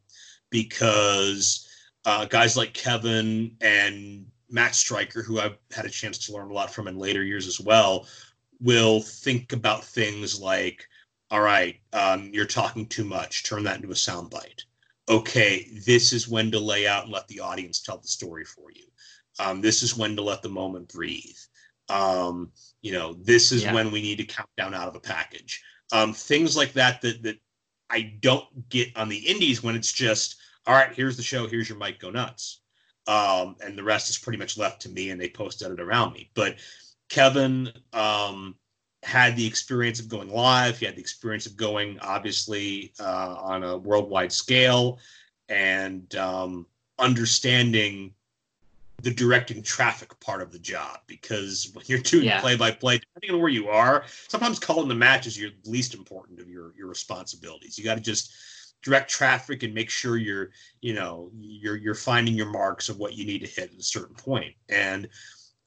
because uh, guys like Kevin and Matt Striker, who I've had a chance to learn a lot from in later years as well, will think about things like, all right, um, you're talking too much, turn that into a soundbite. Okay, this is when to lay out and let the audience tell the story for you. Um, this is when to let the moment breathe. Um, you know, this is Yeah. when we need to count down out of a package. Um, things like that that that I don't get on the indies when it's just, all right, here's the show, here's your mic, go nuts. Um, and the rest is pretty much left to me and they post it around me. But Kevin um, had the experience of going live. He had the experience of going, obviously, uh, on a worldwide scale and um, understanding the directing traffic part of the job. Because when you're doing Yeah. play by play, depending on where you are, sometimes calling the match is your least important of your, your responsibilities. You got to just direct traffic and make sure you're you know you're you're finding your marks of what you need to hit at a certain point. and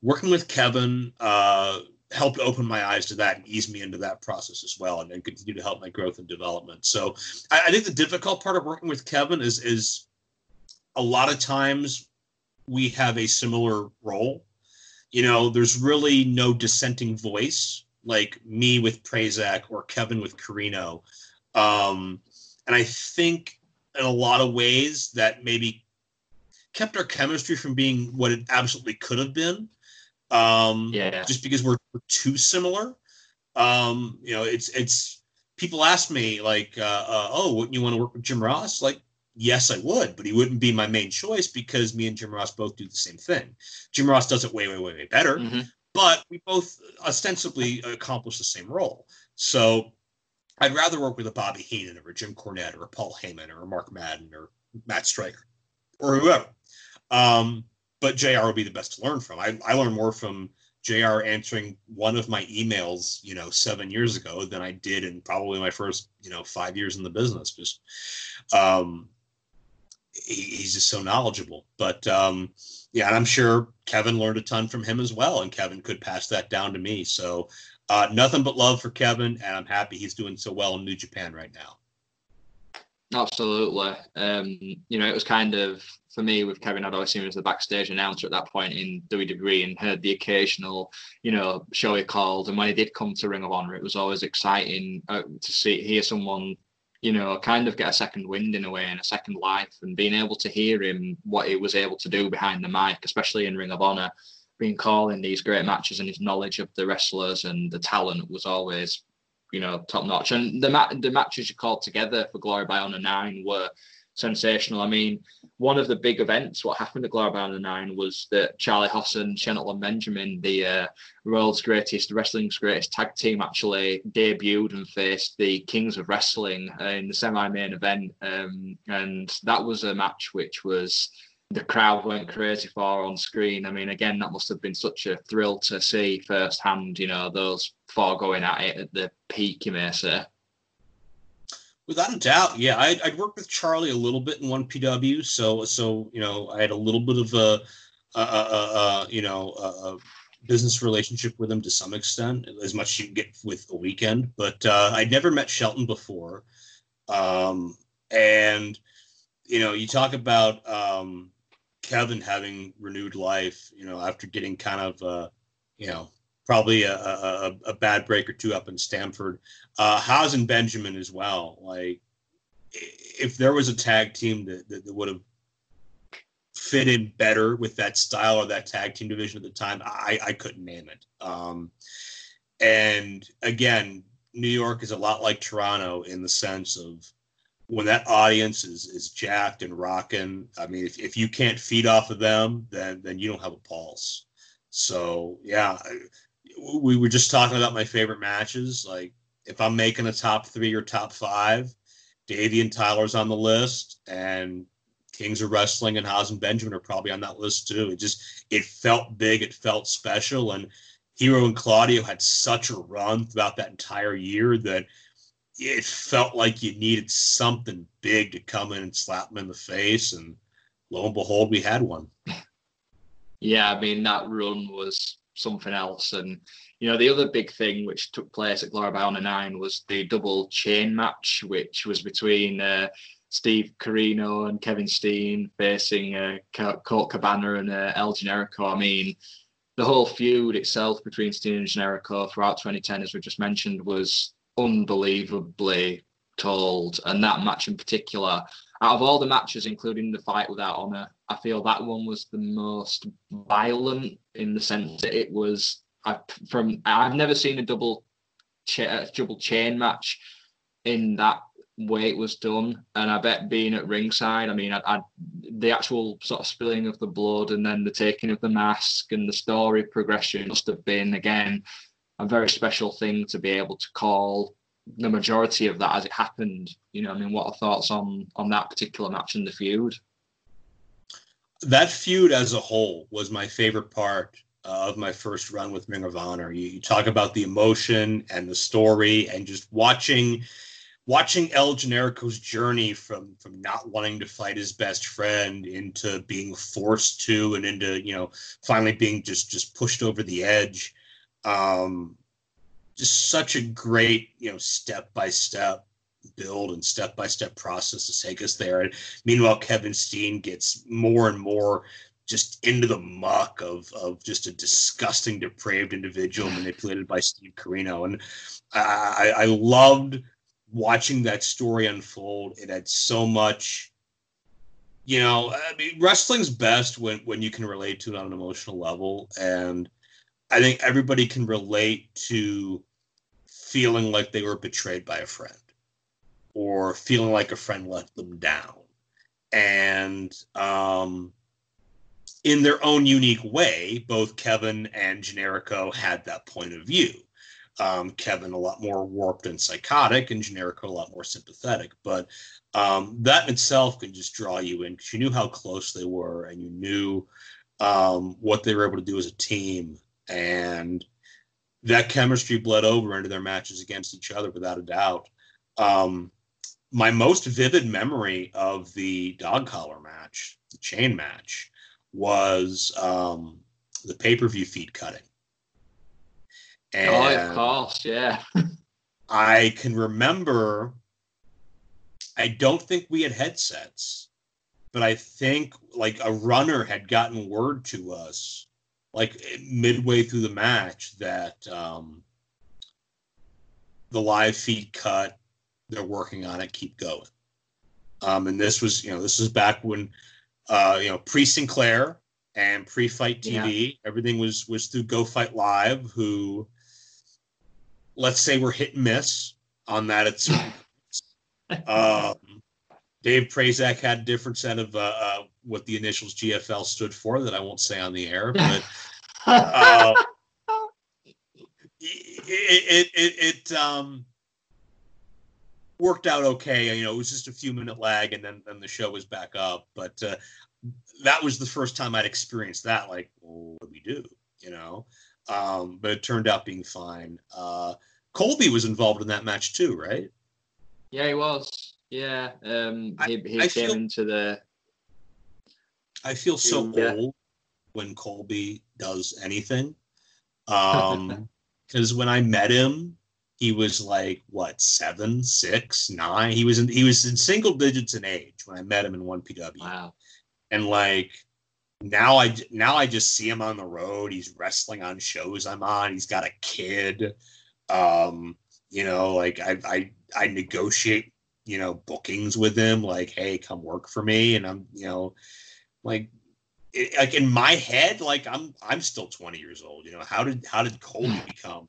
working with kevin uh helped open my eyes to that and ease me into that process as well and then continue to help my growth and development so I, I think the difficult part of working with kevin is is a lot of times we have a similar role you know there's really no dissenting voice like me with Prazak or kevin with Corino um and I think in a lot of ways that maybe kept our chemistry from being what it absolutely could have been. Um, Yeah. Just because we're, we're too similar. Um, you know, it's it's people ask me like, uh, uh, oh, wouldn't you want to work with Jim Ross? Like, yes, I would, but he wouldn't be my main choice because me and Jim Ross both do the same thing. Jim Ross does it way, way, way, way better, Mhm. but we both ostensibly accomplish the same role. So I'd rather work with a Bobby Heenan or a Jim Cornette or a Paul Heyman or a Mark Madden or Matt Striker or whoever. Um, but JR would be the best to learn from. I, I learned more from JR answering one of my emails, you know, seven years ago than I did in probably my first, you know, five years in the business. Just, um, he, he's just so knowledgeable. But um, yeah, and I'm sure Kevin learned a ton from him as well, and Kevin could pass that down to me. So uh, nothing but love for Kevin, and I'm happy he's doing so well in New Japan right now. Absolutely. Um, you know, it was kind of for me with Kevin. I'd always seen him as the backstage announcer at that point in WWE and heard the occasional, you know, show he called. And when he did come to Ring of Honor, it was always exciting uh, to see hear someone, you know, kind of get a second wind in a way and a second life, and being able to hear him what he was able to do behind the mic, especially in Ring of Honor, being calling these great matches and his knowledge of the wrestlers and the talent was always you know, top notch. And the ma- the matches you called together for Glory by Honor Nine were sensational. I mean, one of the big events, what happened at Glory by Nine was that Charlie Hosson, and Benjamin, the uh, world's greatest wrestling's greatest tag team, actually debuted and faced the Kings of Wrestling in the semi-main event, um, and that was a match which was the crowd went crazy for on screen. I mean, again, that must have been such a thrill to see firsthand. You know, those four going at it at the peak, you may say. Without a doubt, yeah. I'd, I'd worked with Charlie a little bit in 1PW, so so you know I had a little bit of a, a, a, a you know a, business relationship with him to some extent, as much as you can get with a weekend. But uh, I'd never met Shelton before, um, and you know you talk about um, Kevin having renewed life, you know, after getting kind of uh, you know probably a, a, a bad break or two up in Stamford. Uh, Haas and Benjamin as well. Like, if there was a tag team that, that, that would have fit in better with that style or that tag team division at the time, I, I couldn't name it. Um, and again, New York is a lot like Toronto in the sense of when that audience is is jacked and rocking. I mean, if, if you can't feed off of them, then then you don't have a pulse. So yeah, we were just talking about my favorite matches. Like if I'm making a top three or top five, Davey and Tyler's on the list, and Kings of Wrestling and Haas and Benjamin are probably on that list too. It just it felt big, it felt special, and Hero and Claudio had such a run throughout that entire year that it felt like you needed something big to come in and slap them in the face, and lo and behold, we had one. Yeah, I mean that run was something else. And you know, the other big thing which took place at Honor Nine was the double chain match, which was between uh, Steve Corino and Kevin Steen facing uh, Colt Cabana and uh, El Generico. I mean, the whole feud itself between Steen and Generico throughout 2010, as we just mentioned, was unbelievably told. And that match in particular, out of all the matches, including the fight without honor, I feel that one was the most violent in the sense that it was. I, from I've never seen a double, cha- double chain match in that way it was done. And I bet being at ringside, I mean, I, I, the actual sort of spilling of the blood and then the taking of the mask and the story progression must have been again a very special thing to be able to call the majority of that as it happened. You know, I mean, what are thoughts on on that particular match in the feud? That feud as a whole was my favorite part of my first run with Ring of Honor. You, you talk about the emotion and the story, and just watching watching El Generico's journey from from not wanting to fight his best friend into being forced to, and into you know finally being just just pushed over the edge. Um, just such a great you know step by step build and step by step process to take us there. And meanwhile, Kevin Steen gets more and more just into the muck of of just a disgusting, depraved individual manipulated by Steve Corino. And I, I loved watching that story unfold. It had so much, you know, I mean, wrestling's best when when you can relate to it on an emotional level. And I think everybody can relate to feeling like they were betrayed by a friend or feeling like a friend let them down. And um, in their own unique way, both Kevin and Generico had that point of view. Um, Kevin a lot more warped and psychotic, and Generico a lot more sympathetic. But um, that in itself could just draw you in because you knew how close they were, and you knew um, what they were able to do as a team, and that chemistry bled over into their matches against each other without a doubt. Um, my most vivid memory of the dog collar match, the chain match, was um, the pay per view feed cutting. And oh, of course, yeah. I can remember. I don't think we had headsets, but I think like a runner had gotten word to us, like midway through the match, that um, the live feed cut they're working on it. Keep going. Um, and this was, you know, this was back when, uh, you know, pre Sinclair and pre Fight TV, yeah. everything was was through Go Fight Live, who, let's say, were hit and miss on that at certain um, Dave Prazak had a different set of uh, uh, what the initials GFL stood for that I won't say on the air, but uh, it, it, it, it um, worked out okay. You know, it was just a few minute lag, and then then the show was back up. But uh, that was the first time I'd experienced that. Like, well, what do we do? You know, um, but it turned out being fine. Uh, Colby was involved in that match too, right? Yeah, he was. Yeah, um, he, he I, I came feel, into the. I feel so yeah. old when Colby does anything. Um, because when I met him, he was like what seven, six, nine. He was in he was in single digits in age when I met him in 1PW. Wow. And like now I now I just see him on the road. He's wrestling on shows I'm on. He's got a kid. Um, you know, like I I I negotiate, you know, bookings with him. Like, hey, come work for me, and I'm, you know, like it, like in my head, like I'm I'm still 20 years old. You know, how did how did Colby become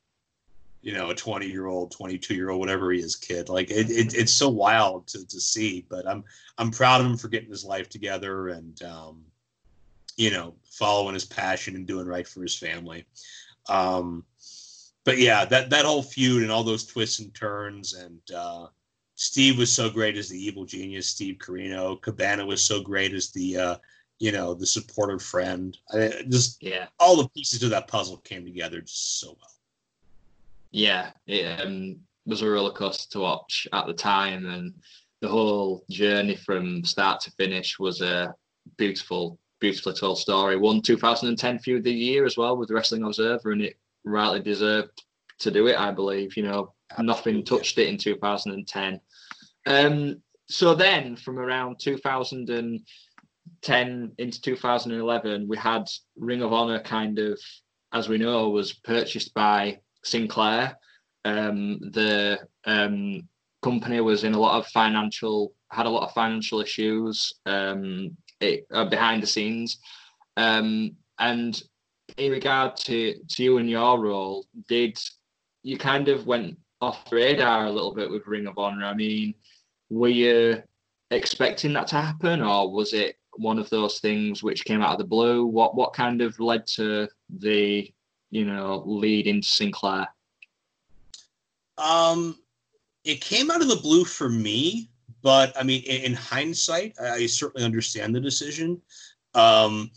you know a 20 year old 22 year old whatever he is kid? Like it, it, it's so wild to, to see but i'm i'm proud of him for getting his life together and um, you know following his passion and doing right for his family. Um, but yeah that that whole feud and all those twists and turns and uh, steve was so great as the evil genius steve corino cabana was so great as the uh, you know the supportive friend I, just yeah all the pieces of that puzzle came together just so well yeah, it um, was a roller coaster to watch at the time, and the whole journey from start to finish was a beautiful, beautifully told story. Won 2010 Feud of the Year as well with Wrestling Observer, and it rightly deserved to do it, I believe. You know, nothing touched it in 2010. Um, so then, from around 2010 into 2011, we had Ring of Honor kind of, as we know, was purchased by Sinclair. Um, the um, company was in a lot of financial, had a lot of financial issues um, it, uh, behind the scenes. Um, and in regard to, to you and your role, did you kind of went off radar a little bit with Ring of Honor? I mean, were you expecting that to happen, or was it one of those things which came out of the blue? What what kind of led to the you know lead into Sinclair? Um, it came out of the blue for me, but I mean, in, in hindsight, I certainly understand the decision. Um,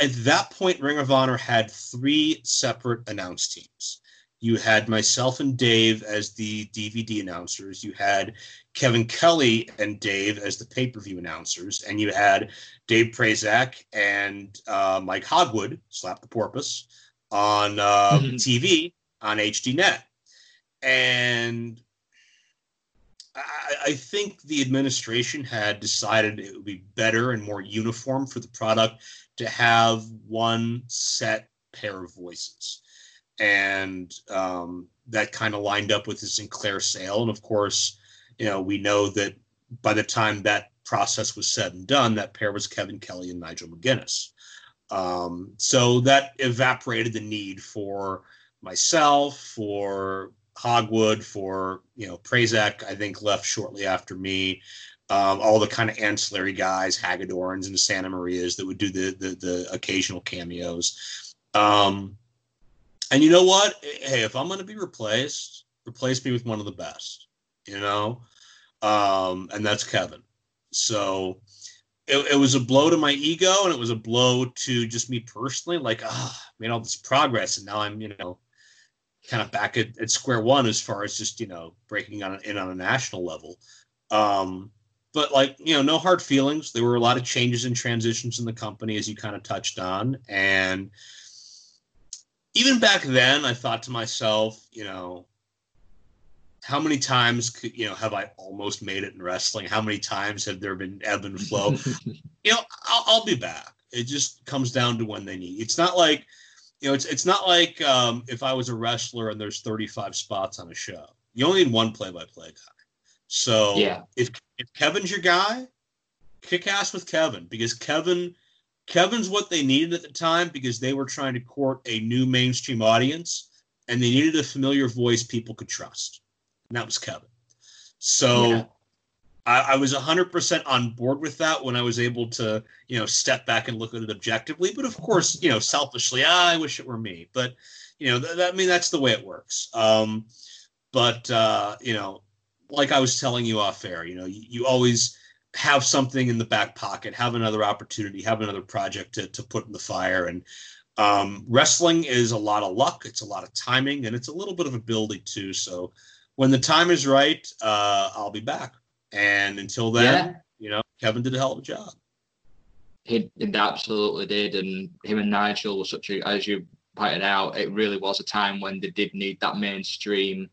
at that point, Ring of Honor had three separate announce teams. You had myself and Dave as the DVD announcers. You had Kevin Kelly and Dave as the pay per view announcers. And you had Dave Prazak and uh, Mike Hogewood, Slap the Porpoise, on uh, TV on HDNet. And I, I think the administration had decided it would be better and more uniform for the product to have one set pair of voices and um, that kind of lined up with the Sinclair sale. And of course, you know, we know that by the time that process was said and done, that pair was Kevin Kelly and Nigel McGuinness. Um, so that evaporated the need for myself, for Hogewood, for you know Prazak. I think left shortly after me. Um, all the kind of ancillary guys, Hagedorns and Santa Marias that would do the the, the occasional cameos. Um, and you know what? Hey, if I'm going to be replaced, replace me with one of the best, you know? Um, and that's Kevin. So it, it, was a blow to my ego and it was a blow to just me personally. Like, ah, oh, made all this progress and now I'm, you know, kind of back at, at square one as far as just, you know, breaking on in on a national level. Um, but like, you know, no hard feelings. There were a lot of changes and transitions in the company as you kind of touched on. And, even back then, I thought to myself, you know, how many times could, you know have I almost made it in wrestling? How many times have there been ebb and flow? you know, I'll, I'll, be back. It just comes down to when they need. It's not like, you know, it's it's not like um, if I was a wrestler and there's 35 spots on a show. You only need one play-by-play guy. So yeah. if if Kevin's your guy, kick ass with Kevin because Kevin Kevin's what they needed at the time because they were trying to court a new mainstream audience and they needed a familiar voice people could trust. And that was Kevin. So yeah. I, I, was 100% on board with that when I was able to, you know, step back and look at it objectively. But of course, you know, selfishly, ah, I wish it were me. But, you know, th- that, I mean, that's the way it works. Um, but, uh, you know, like I was telling you off air, you know, you, you always have something in the back pocket, have another opportunity, have another project to, to put in the fire. And um, wrestling is a lot of luck, it's a lot of timing, and it's a little bit of ability too. So when the time is right, uh, I'll be back. And until then, yeah. you know, Kevin did a hell of a job. He, he absolutely did, and him and Nigel were such a, as you pointed out, it really was a time when they did need that mainstream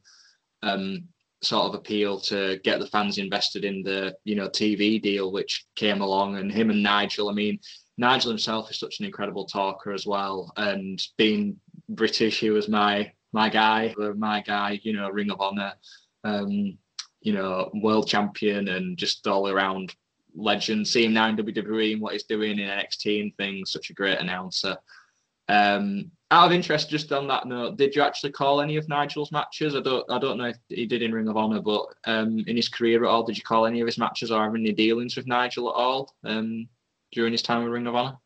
um, sort of appeal to get the fans invested in the you know TV deal which came along and him and Nigel I mean Nigel himself is such an incredible talker as well and being British he was my my guy my guy you know Ring of Honor um you know world champion and just all around legend seeing now in WWE and what he's doing in NXT and things such a great announcer um out of interest, just on that note, did you actually call any of Nigel's matches? I don't, I don't know if he did in Ring of Honor, but um, in his career at all, did you call any of his matches or have any dealings with Nigel at all um, during his time with Ring of Honor?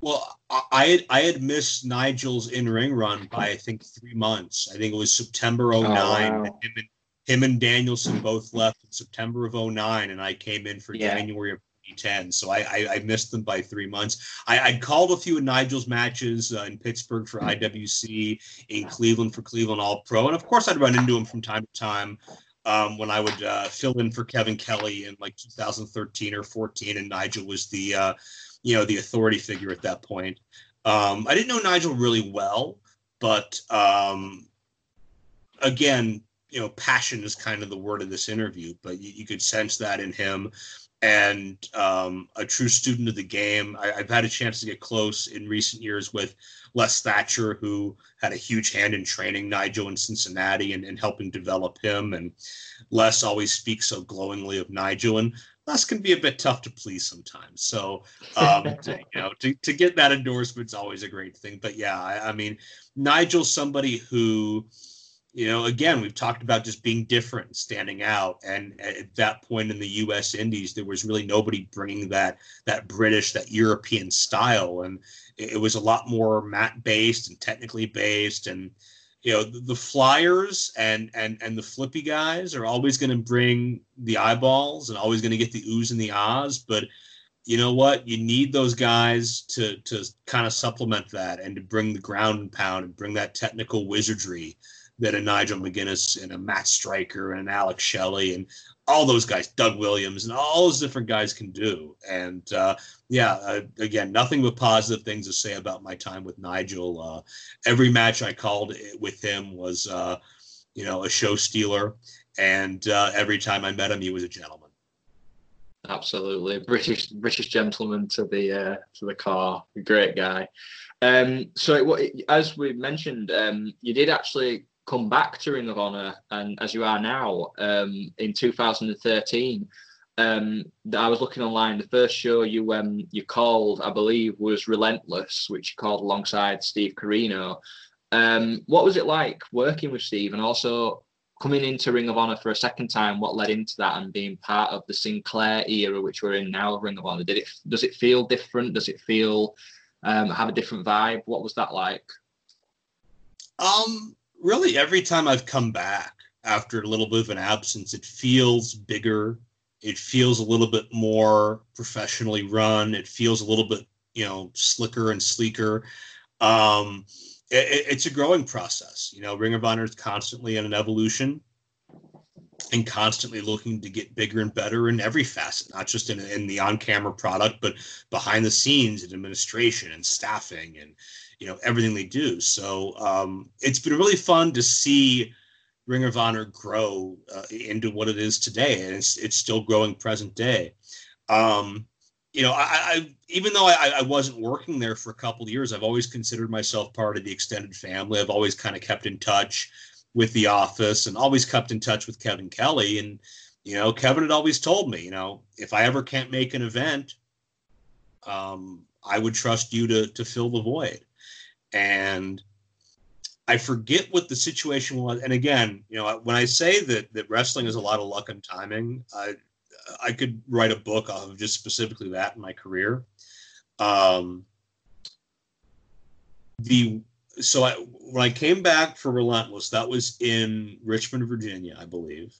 Well, I had, I had missed Nigel's in ring run by I think three months. I think it was September 09. Oh, wow. him, and, him and Danielson both left in September of 09, and I came in for yeah. January of 2010. So I, I, I, missed them by three months. I, would called a few of Nigel's matches uh, in Pittsburgh for IWC, in Cleveland for Cleveland All Pro. And of course, I'd run into him from time to time um, when I would uh, fill in for Kevin Kelly in like 2013 or 14. And Nigel was the, uh, you know, the authority figure at that point. Um, I didn't know Nigel really well, but um, again, you know, passion is kind of the word of this interview, but you, you could sense that in him and um, a true student of the game. I, have had a chance to get close in recent years with Les Thatcher, who had a huge hand in training Nigel in Cincinnati and, and helping develop him. And Les always speaks so glowingly of Nigel, and Les can be a bit tough to please sometimes. So, um, to, you know, to, to get that endorsement is always a great thing. But yeah, I, I mean, Nigel's somebody who you know, again, we've talked about just being different, standing out, and at that point in the U.S. Indies, there was really nobody bringing that that British, that European style, and it was a lot more mat based and technically based, and you know, the, the flyers and and and the flippy guys are always going to bring the eyeballs and always going to get the oohs and the ahs, but you know what? You need those guys to to kind of supplement that and to bring the ground and pound and bring that technical wizardry that a Nigel McGuinness and a Matt Striker and an Alex Shelley and all those guys, Doug Williams and all those different guys can do. And uh, yeah, uh, again, nothing but positive things to say about my time with Nigel. Uh, every match I called with him was, uh, you know, a show stealer. And uh, every time I met him, he was a gentleman. Absolutely, British British gentleman to the uh, to the car, great guy. Um, so, it, as we mentioned, um, you did actually come back to Ring of Honor, and as you are now um, in 2013. Um, I was looking online. The first show you um, you called, I believe, was Relentless, which you called alongside Steve Corino. Um, what was it like working with Steve, and also coming into Ring of Honor for a second time? What led into that, and being part of the Sinclair era, which we're in now, Ring of Honor? Did it does it feel different? Does it feel um, have a different vibe? What was that like? Um, really every time I've come back after a little bit of an absence, it feels bigger. It feels a little bit more professionally run. It feels a little bit, you know, slicker and sleeker. Um, it, it's a growing process. You know, Ring of Honor is constantly in an evolution and constantly looking to get bigger and better in every facet, not just in, in the on-camera product, but behind the scenes in administration and staffing and you know everything they do. So um, it's been really fun to see Ring of Honor grow uh, into what it is today, and it's it's still growing present day. Um, you know, I, I even though I, I, wasn't working there for a couple years, I've always considered myself part of the extended family. I've always kind of kept in touch with the office and always kept in touch with Kevin Kelly. And you know, Kevin had always told me, you know, if I ever can't make an event, um, I would trust you to to fill the void and I forget what the situation was. And again, you know, when I say that that wrestling is a lot of luck and timing, I I could write a book of just specifically that in my career. Um, the so I when I came back for Relentless, that was in Richmond, Virginia, I believe.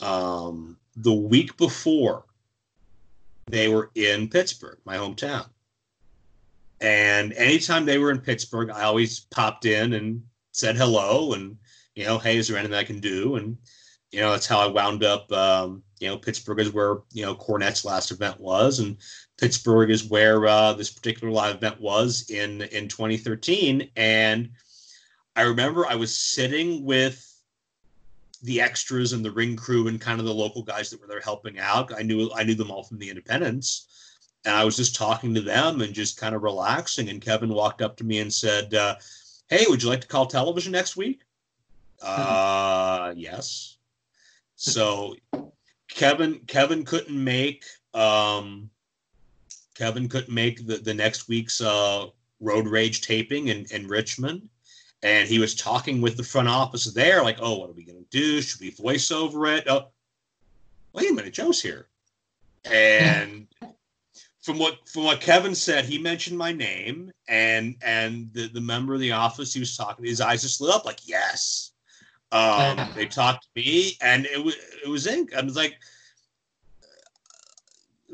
Um, the week before, they were in Pittsburgh, my hometown. And anytime they were in Pittsburgh, I always popped in and said hello and, you know, hey, is there anything I can do? And, you know, that's how I wound up, um, you know, Pittsburgh is where, you know, Cornette's last event was. And Pittsburgh is where uh, this particular live event was in, in 2013. And I remember I was sitting with the extras and the ring crew and kind of the local guys that were there helping out. I knew I knew them all from the independents and I was just talking to them and just kind of relaxing. And Kevin walked up to me and said, uh, "Hey, would you like to call television next week?" Uh, yes. So Kevin Kevin couldn't make um, Kevin couldn't make the, the next week's uh, Road Rage taping in, in Richmond. And he was talking with the front office there, like, oh, what are we going to do? Should we voice over it? Oh, wait a minute, Joe's here. And from what from what Kevin said, he mentioned my name, and and the, the member of the office he was talking, his eyes just lit up like yes. Um, they talked to me, and it was it was ink. I was like,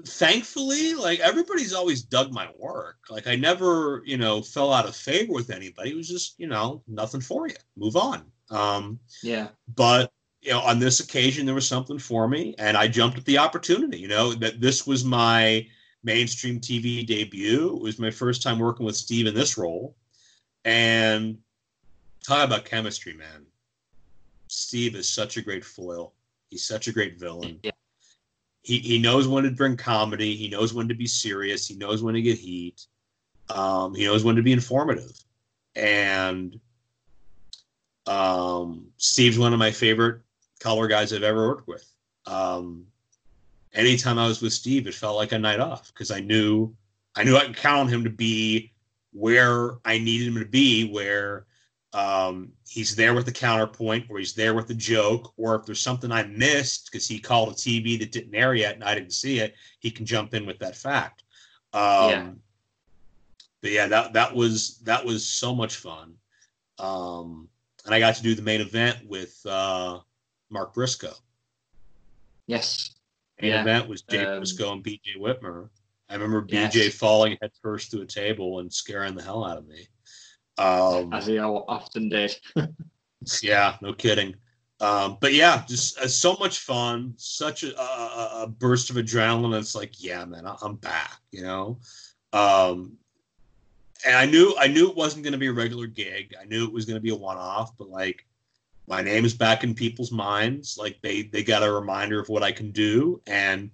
thankfully, like everybody's always dug my work. Like I never, you know, fell out of favor with anybody. It was just, you know, nothing for you. Move on. Um, yeah. But you know, on this occasion, there was something for me, and I jumped at the opportunity. You know that this was my mainstream TV debut. It was my first time working with Steve in this role. And talk about chemistry, man. Steve is such a great foil. He's such a great villain. Yeah. He, he knows when to bring comedy. He knows when to be serious. He knows when to get heat. Um, he knows when to be informative. And um, Steve's one of my favorite color guys I've ever worked with. Um, anytime I was with Steve, it felt like a night off because I knew I knew I could count on him to be where I needed him to be, where um, he's there with the counterpoint, or he's there with the joke, or if there's something I missed because he called a TV that didn't air yet and I didn't see it, he can jump in with that fact. Um, Yeah. But yeah, that that was that was so much fun, um, and I got to do the main event with uh, Mark Briscoe. Yes. Main Yeah. event was Jay Um, Briscoe and BJ Whitmer. I remember Yes. BJ falling headfirst through a table and scaring the hell out of me. Um, As he often did. yeah, no kidding. Um, but yeah, just uh, so much fun, such a, a, a burst of adrenaline. It's like, yeah, man, I, I'm back, you know. Um, and I knew I knew it wasn't going to be a regular gig. I knew it was going to be a one-off, but like, my name is back in people's minds. Like they they got a reminder of what I can do, and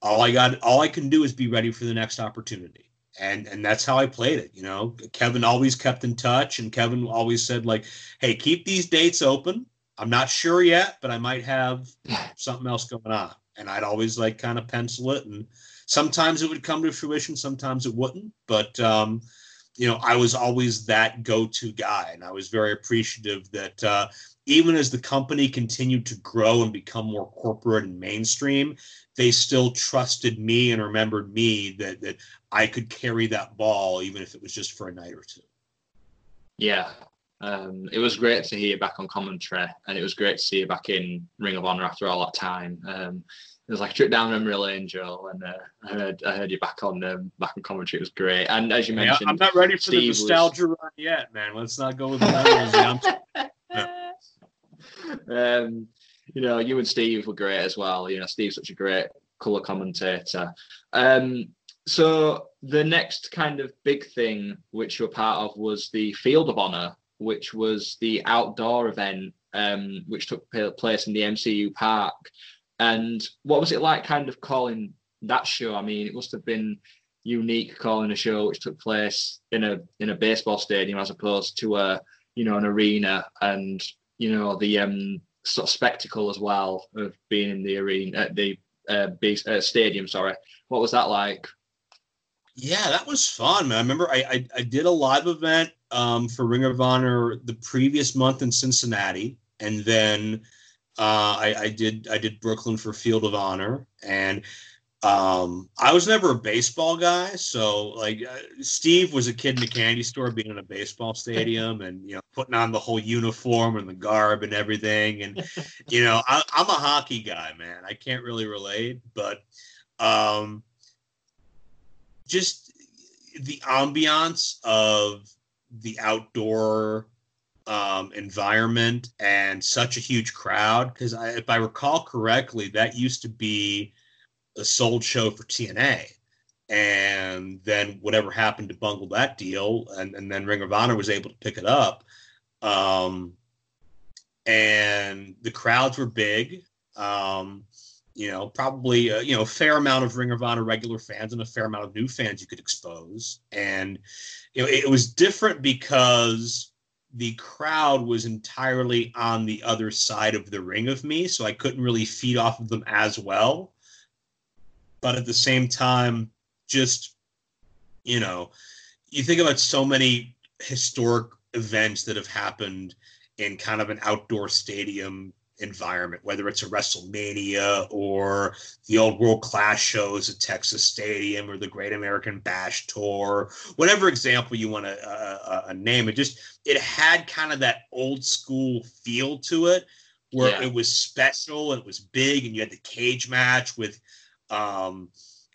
all I got all I can do is be ready for the next opportunity and and that's how I played it. You know, Kevin always kept in touch, and Kevin always said like, "Hey, keep these dates open. I'm not sure yet, but I might have something else going on." And I'd always like kind of pencil it, and sometimes it would come to fruition, sometimes it wouldn't. But um, you know, I was always that go-to guy, and I was very appreciative that uh, even as the company continued to grow and become more corporate and mainstream, they still trusted me and remembered me that that I could carry that ball, even if it was just for a night or two. Yeah. Um, it was great to hear you back on commentary, and it was great to see you back in Ring of Honor after all that time. Um, it was like a trip down memory lane, Joel, and uh, I heard I heard you back on um, back on commentary. It was great, and as you Yeah, mentioned, I'm not ready for Steve the was- nostalgia run yet, man. Let's not go with that. I'm- um, you know, you and Steve were great as well. You know, Steve's such a great color commentator. Um, so the next kind of big thing which you were part of was the Field of Honor, which was the outdoor event um, which took place in the MCU park. And what was it like, kind of calling that show? I mean, it must have been unique calling a show which took place in a in a baseball stadium as opposed to a you know an arena and you know the um sort of spectacle as well of being in the arena at the uh, base, uh, stadium sorry what was that like Yeah, that was fun, man. I remember I, I, I did a live event um, for Ring of Honor the previous month in Cincinnati, and then uh, I, I did I did Brooklyn for Field of Honor, and um, I was never a baseball guy, so like uh, Steve was a kid in a candy store, being in a baseball stadium, and you know putting on the whole uniform and the garb and everything, and you know I, I'm a hockey guy, man. I can't really relate, but um, just the ambiance of the outdoor um, environment and such a huge crowd. Because if I recall correctly, that used to be a sold show for TNA. And then whatever happened to bungle that deal, and, and then Ring of Honor was able to pick it up. Um, and the crowds were big. Um, you know, probably a, you know a fair amount of Ring of Honor regular fans and a fair amount of new fans you could expose. And you know, it was different because the crowd was entirely on the other side of the ring of me, so I couldn't really feed off of them as well. But at the same time, just you know, you think about so many historic events that have happened in kind of an outdoor stadium environment, whether it's a WrestleMania or the old world class shows at Texas Stadium or the Great American Bash Tour, whatever example you want to uh, uh, name it. Just it had kind of that old school feel to it, where Yeah. it was special and it was big, and you had the cage match with um,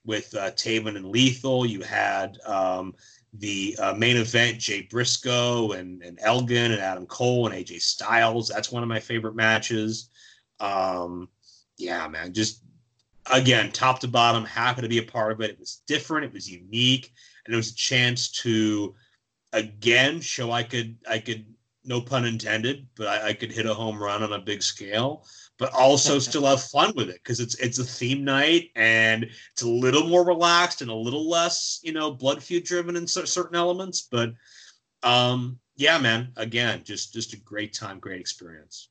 with uh, Taven and Lethal. You had um, the uh, main event, Jay Briscoe and, and Elgin and Adam Cole and AJ Styles. That's one of my favorite matches. Um, yeah, man, just again, top to bottom, happy to be a part of it. It was different, it was unique, and it was a chance to again show I could I could no pun intended, but I, I could hit a home run on a big scale, but also still have fun with it because it's it's a theme night and it's a little more relaxed and a little less you know blood feud driven in certain elements. But um, yeah, man, again, just just a great time, great experience.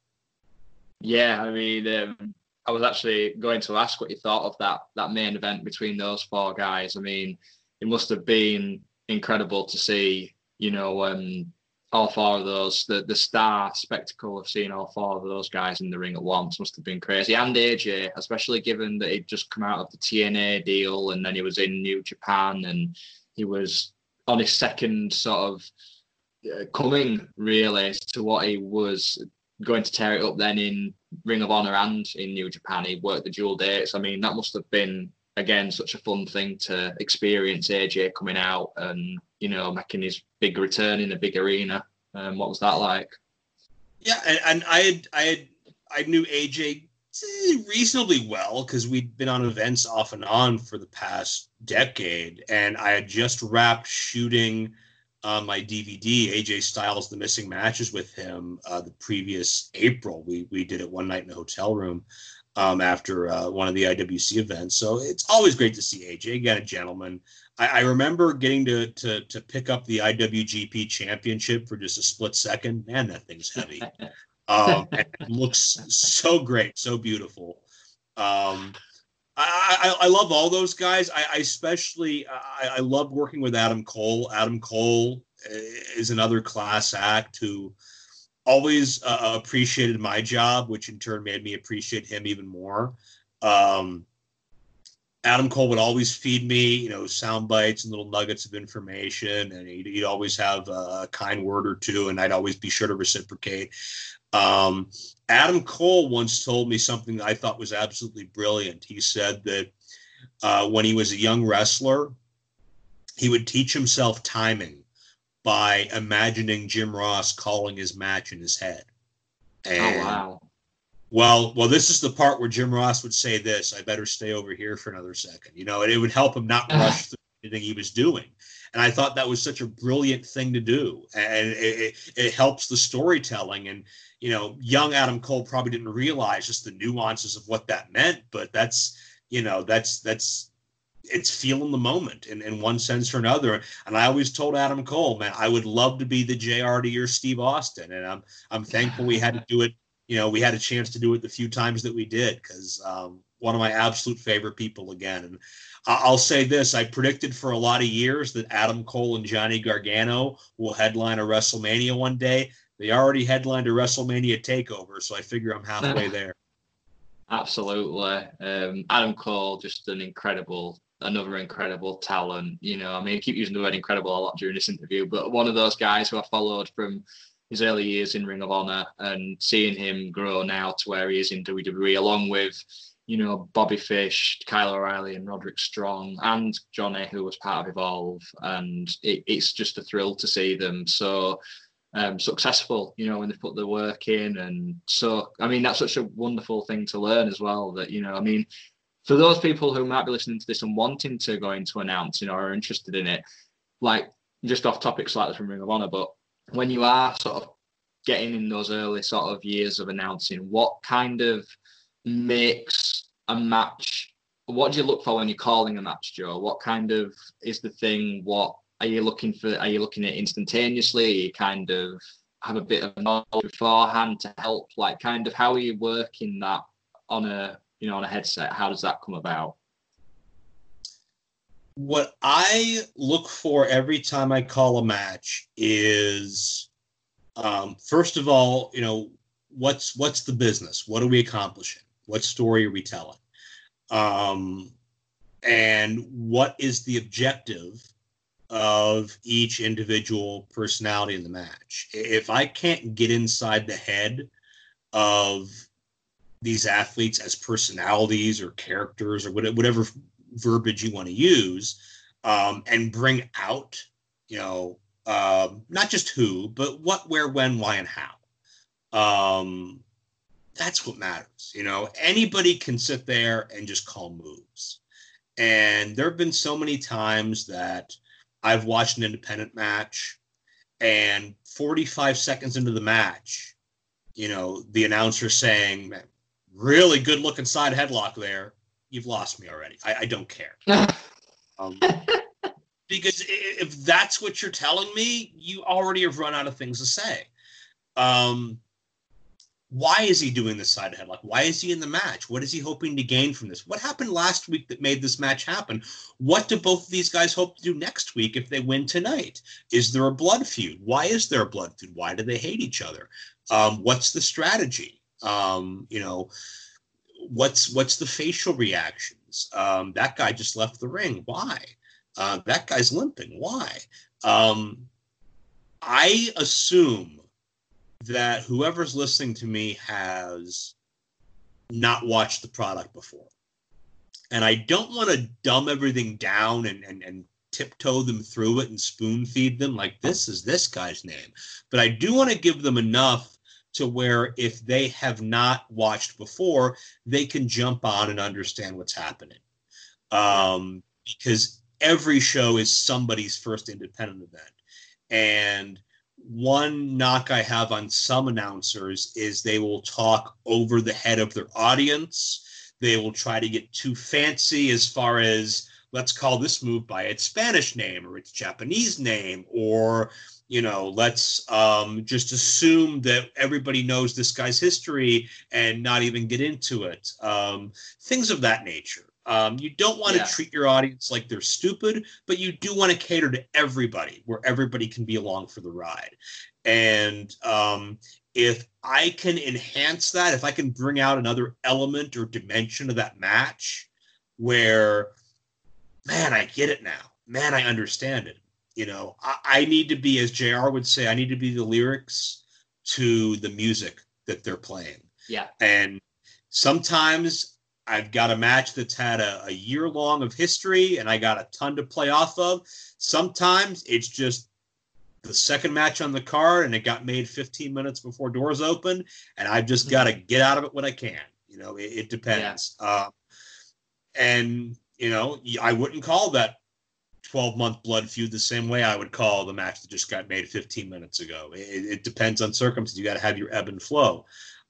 Yeah, I mean, um, I was actually going to ask what you thought of that that main event between those four guys. I mean, it must have been incredible to see, you know, um, all four of those, the the star spectacle of seeing all four of those guys in the ring at once must have been crazy. And AJ, especially given that he'd just come out of the TNA deal and then he was in New Japan and he was on his second sort of uh, coming really to what he was going to tear it up then in Ring of Honor and in New Japan. He worked the dual dates. I mean, that must have been again such a fun thing to experience AJ coming out and you know making his big return in a big arena. Um, what was that like? Yeah, and, and I had I had I knew AJ reasonably well because we'd been on events off and on for the past decade, and I had just wrapped shooting uh, my DVD, AJ Styles, The Missing Matches with him uh, the previous April. We we did it one night in a hotel room um, after uh, one of the IWC events. So it's always great to see AJ again, a gentleman. I, I remember getting to, to to pick up the IWGP Championship for just a split second. Man, that thing's heavy. um, looks so great, so beautiful. Um, I, I, I, love all those guys. I, I especially I, I love working with Adam Cole. Adam Cole is another class act who always uh, appreciated my job, which in turn made me appreciate him even more. Um, Adam Cole would always feed me, you know, sound bites and little nuggets of information, and he'd, he'd always have a kind word or two, and I'd always be sure to reciprocate. Um, Adam Cole once told me something that I thought was absolutely brilliant. He said that uh, when he was a young wrestler, he would teach himself timing by imagining Jim Ross calling his match in his head. Oh, and, oh wow! Well, well, this is the part where Jim Ross would say this. I better stay over here for another second. You know, and it would help him not uh-huh. rush through anything he was doing. And I thought that was such a brilliant thing to do, and it, it, it helps the storytelling. And you know, young Adam Cole probably didn't realize just the nuances of what that meant, but that's, you know, that's, that's, it's feeling the moment in, in one sense or another. And I always told Adam Cole, man, I would love to be the JR to your Steve Austin. And I'm, I'm thankful we had to do it. You know, we had a chance to do it the few times that we did because um, one of my absolute favorite people again. And I'll say this: I predicted for a lot of years that Adam Cole and Johnny Gargano will headline a WrestleMania one day. They already headlined a WrestleMania takeover, so I figure I'm halfway there. Absolutely. Um, Adam Cole, just an incredible, another incredible talent. You know, I mean, I keep using the word incredible a lot during this interview, but one of those guys who I followed from his early years in Ring of Honor and seeing him grow now to where he is in WWE, along with, you know, Bobby Fish, Kyle O'Reilly, and Roderick Strong, and Johnny, who was part of Evolve. And it, it's just a thrill to see them. So, um, successful, you know, when they put the work in. And so, I mean, that's such a wonderful thing to learn as well. That, you know, I mean, for those people who might be listening to this and wanting to go into announcing or are interested in it, like just off topic slightly from Ring of Honor, but when you are sort of getting in those early sort of years of announcing, what kind of makes a match? What do you look for when you're calling a match, Joe? What kind of is the thing? What are you looking for? Are you looking at instantaneously? Are you kind of have a bit of knowledge beforehand to help? Like, kind of how are you working that on a you know on a headset? How does that come about? What I look for every time I call a match is, um, first of all, you know, what's what's the business? What are we accomplishing? What story are we telling? Um, and what is the objective of each individual personality in the match. If I can't get inside the head of these athletes as personalities or characters or whatever verbiage you want to use, um, and bring out, you know, um, not just who, but what, where, when, why, and how. Um, that's what matters. You know, anybody can sit there and just call moves. And there have been so many times that I've watched an independent match and 45 seconds into the match, you know, the announcer saying, really good looking side headlock there. You've lost me already. I, I don't care. um, because if that's what you're telling me, you already have run out of things to say. Um, why is he doing this side headlock? Why is he in the match? What is he hoping to gain from this? What happened last week that made this match happen? What do both of these guys hope to do next week if they win tonight? Is there a blood feud? Why is there a blood feud? Why do they hate each other? Um, what's the strategy? Um, you know, what's what's the facial reactions? Um, that guy just left the ring. Why? Uh, that guy's limping. Why? Um, I assume that whoever's listening to me has not watched the product before. And I don't want to dumb everything down and, and, and tiptoe them through it and spoon feed them like this is this guy's name. But I do want to give them enough to where if they have not watched before, they can jump on and understand what's happening. Um, because every show is somebody's first independent event. And one knock I have on some announcers is they will talk over the head of their audience. They will try to get too fancy as far as let's call this move by its Spanish name or its Japanese name, or you know, let's um, just assume that everybody knows this guy's history and not even get into it. Um, things of that nature. Um, you don't want to yeah. treat your audience like they're stupid, but you do want to cater to everybody, where everybody can be along for the ride. And um, if I can enhance that, if I can bring out another element or dimension of that match, where, man, I get it now. Man, I understand it. You know, I, I need to be, as JR would say, I need to be the lyrics to the music that they're playing. Yeah. And sometimes I've got a match that's had a, a year long of history and I got a ton to play off of. Sometimes it's just the second match on the card and it got made 15 minutes before doors open and I've just got to mm-hmm. get out of it when I can. You know, it, it depends. Yeah. Uh, and, you know, I wouldn't call that 12 month blood feud the same way I would call the match that just got made 15 minutes ago. It, it depends on circumstances. You got to have your ebb and flow.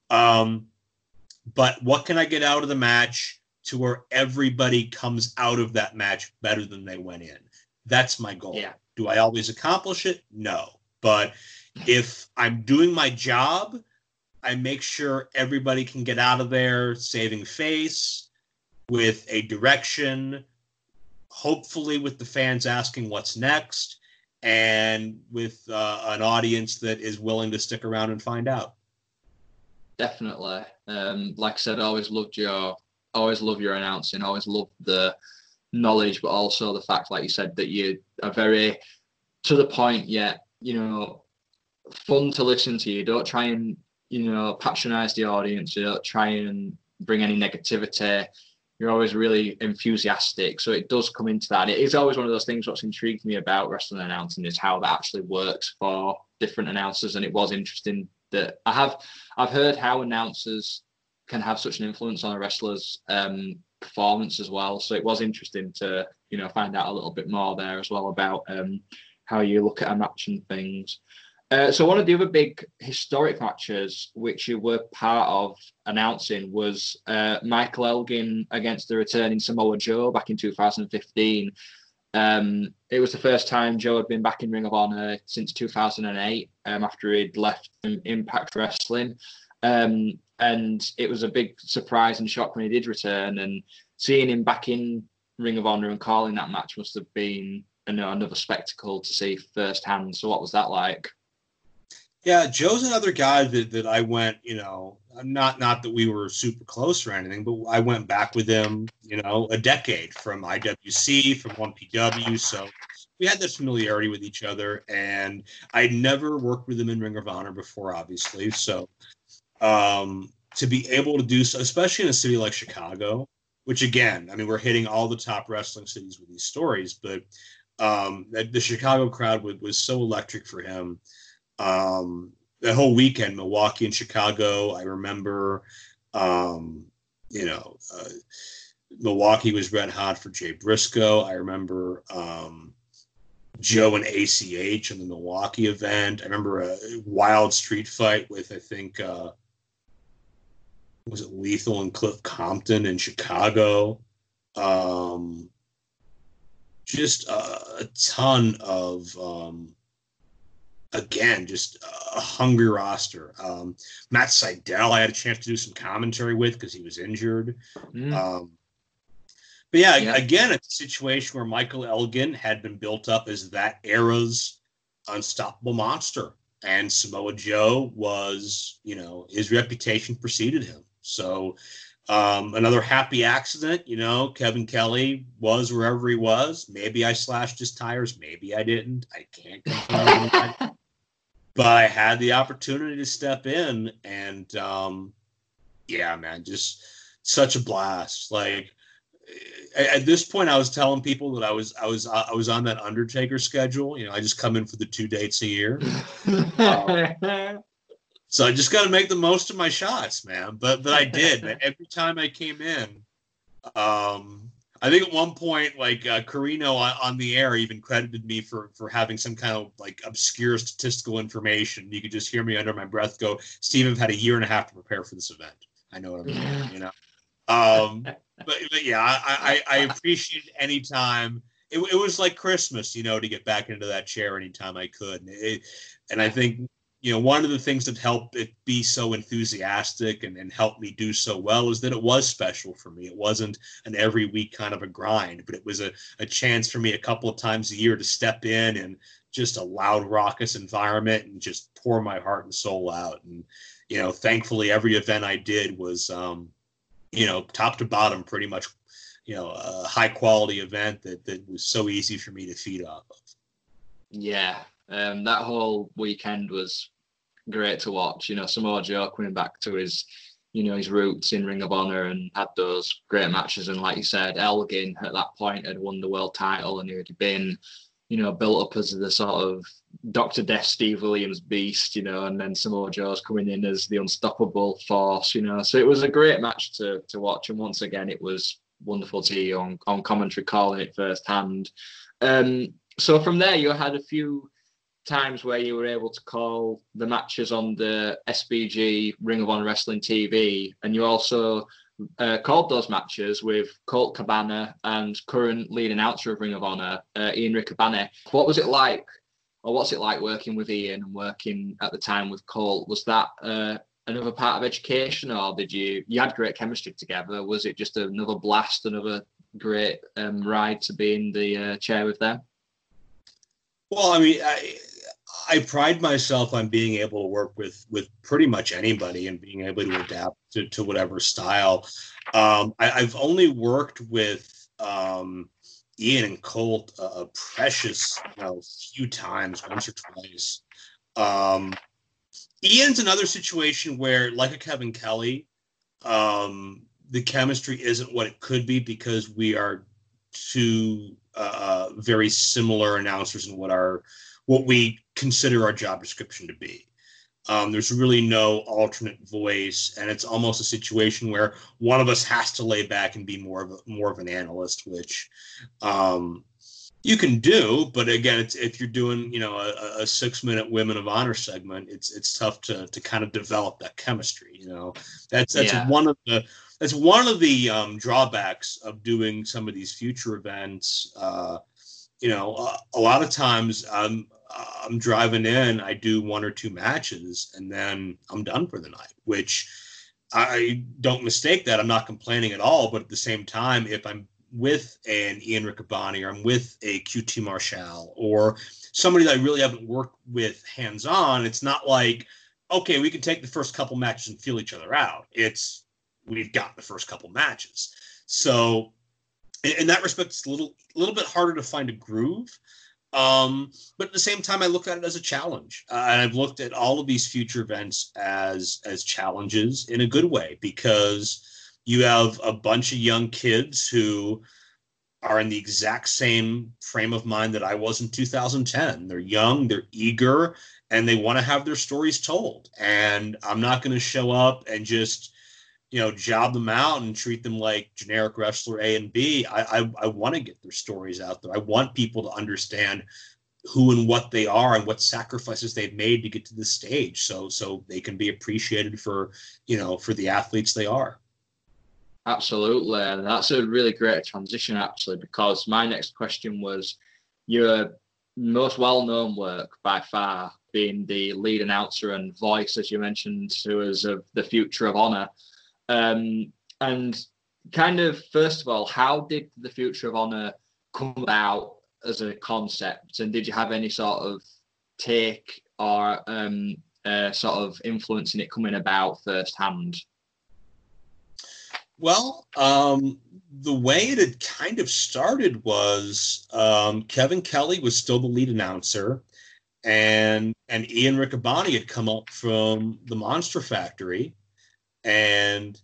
Um, but what can I get out of the match to where everybody comes out of that match better than they went in? That's my goal. Yeah. Do I always accomplish it? No. But if I'm doing my job, I make sure everybody can get out of there saving face with a direction, hopefully with the fans asking what's next, and with uh, an audience that is willing to stick around and find out. Definitely. Um, like I said, I always loved your, always love your announcing. Always love the knowledge, but also the fact, like you said, that you are very to the point. Yet, you know, fun to listen to. You don't try and you know patronize the audience. You don't try and bring any negativity. You're always really enthusiastic, so it does come into that. It is always one of those things. What's intrigued me about wrestling announcing is how that actually works for different announcers, and it was interesting that I have I've heard how announcers can have such an influence on a wrestler's um, performance as well. So it was interesting to you know find out a little bit more there as well about um, how you look at a match and things. Uh, so one of the other big historic matches which you were part of announcing was uh, Michael Elgin against the returning Samoa Joe back in 2015. Um, it was the first time Joe had been back in Ring of Honor since 2008, um, after he'd left Impact Wrestling. Um, and it was a big surprise and shock when he did return. And seeing him back in Ring of Honor and calling that match must have been another spectacle to see firsthand. So, what was that like? Yeah, Joe's another guy that, that I went, you know, not not that we were super close or anything, but I went back with him, you know, a decade from IWC, from 1PW. So we had this familiarity with each other, and I'd never worked with him in Ring of Honor before, obviously. So um, to be able to do so, especially in a city like Chicago, which again, I mean, we're hitting all the top wrestling cities with these stories, but um, the Chicago crowd was, was so electric for him. Um, that whole weekend, Milwaukee and Chicago. I remember, um, you know, uh, Milwaukee was red hot for Jay Briscoe. I remember um, Joe and ACH in the Milwaukee event. I remember a wild street fight with I think uh, was it Lethal and Cliff Compton in Chicago. Um, just a, a ton of um, again just a hungry roster. Um, Matt Sydal, I had a chance to do some commentary with because he was injured. Mm. Um, but yeah, Yeah. again, it's a situation where Michael Elgin had been built up as that era's unstoppable monster, and Samoa Joe was, you know, his reputation preceded him. So um, another happy accident, you know, Kevin Kelly was wherever he was. Maybe I slashed his tires, maybe I didn't. I can't confirm. But I had the opportunity to step in, and um, yeah, man, just such a blast. Like at, this point, I was telling people that I was I was I was on that Undertaker schedule. You know, I just come in for the two dates a year. So I just got to make the most of my shots, man. But but I did. man. Every time I came in, um, I think at one point, like uh, Corino on, on the air even credited me for for having some kind of like obscure statistical information. You could just hear me under my breath go, "Steve, I've had a year and a half to prepare for this event. I know what I'm doing." You know. Um, but, but yeah, I, I, I appreciate any time. It, it was like Christmas, you know, to get back into that chair anytime I could. And, it, and I think you know, one of the things that helped it be so enthusiastic and, and helped me do so well is that it was special for me. It wasn't an every week kind of a grind, but it was a, a chance for me a couple of times a year to step in and just a loud, raucous environment and just pour my heart and soul out. And, you know, thankfully every event I did was, um, you know, top to bottom, pretty much, you know, a high quality event that, that was so easy for me to feed off of. Yeah, um, that whole weekend was great to watch. You know, Samoa Joe coming back to his, you know, his roots in Ring of Honor and had those great matches. And like you said, Elgin at that point had won the world title and he had been, you know, built up as the sort of Dr. Death Steve Williams beast, you know, and then Samoa Joe's coming in as the unstoppable force, you know. So it was a great match to to watch. And once again, it was wonderful to hear on, on commentary calling it firsthand. Um, so from there, you had a few times where you were able to call the matches on the SBG Ring of Honor Wrestling TV, and you also uh, called those matches with Colt Cabana and current lead announcer of Ring of Honor, uh, Ian Riccaboni. What was it like, or what's it like working with Ian and working at the time with Colt? Was that uh, another part of education, or did you you had great chemistry together? Was it just another blast, another great um, ride to be in the uh, chair with them? Well, I mean, I I pride myself on being able to work with with pretty much anybody and being able to adapt to, to whatever style. Um, I, I've only worked with um, Ian and Colt a, a precious you know, few times, once or twice. Um, Ian's another situation where, like a Kevin Kelly, um, the chemistry isn't what it could be because we are two uh, very similar announcers in what our what we consider our job description to be. Um, there's really no alternate voice, and it's almost a situation where one of us has to lay back and be more of a, more of an analyst, which um, you can do. But again, it's, if you're doing you know a, a six minute Women of Honor segment, it's it's tough to to kind of develop that chemistry. You know, that's that's Yeah. one of the that's one of the um, drawbacks of doing some of these future events. Uh, you know, a, a lot of times I'm I'm driving in, I do one or two matches, and then I'm done for the night. Which I don't mistake that. I'm not complaining at all, but at the same time, if I'm with an Ian Riccaboni or I'm with a QT Marshall or somebody that I really haven't worked with hands on, it's not like okay, we can take the first couple matches and feel each other out. It's we've got the first couple matches. So in, in that respect, it's a little little bit harder to find a groove. Um, but at the same time, I look at it as a challenge, uh, and I've looked at all of these future events as as challenges in a good way because you have a bunch of young kids who are in the exact same frame of mind that I was in 2010. They're young, they're eager, and they want to have their stories told. And I'm not going to show up and just, you know, job them out and treat them like generic wrestler A and B. I, I, I want to get their stories out there. I want people to understand who and what they are and what sacrifices they've made to get to this stage so so they can be appreciated for you know for the athletes they are absolutely and that's a really great transition actually because my next question was your most well-known work by far being the lead announcer and voice as you mentioned to us of the future of honor um, and kind of first of all how did the future of honor come about as a concept, and did you have any sort of take or um, uh, sort of influence in it coming about firsthand? Well, um, the way it had kind of started was um, Kevin Kelly was still the lead announcer, and and Ian Riccaboni had come up from the Monster Factory, and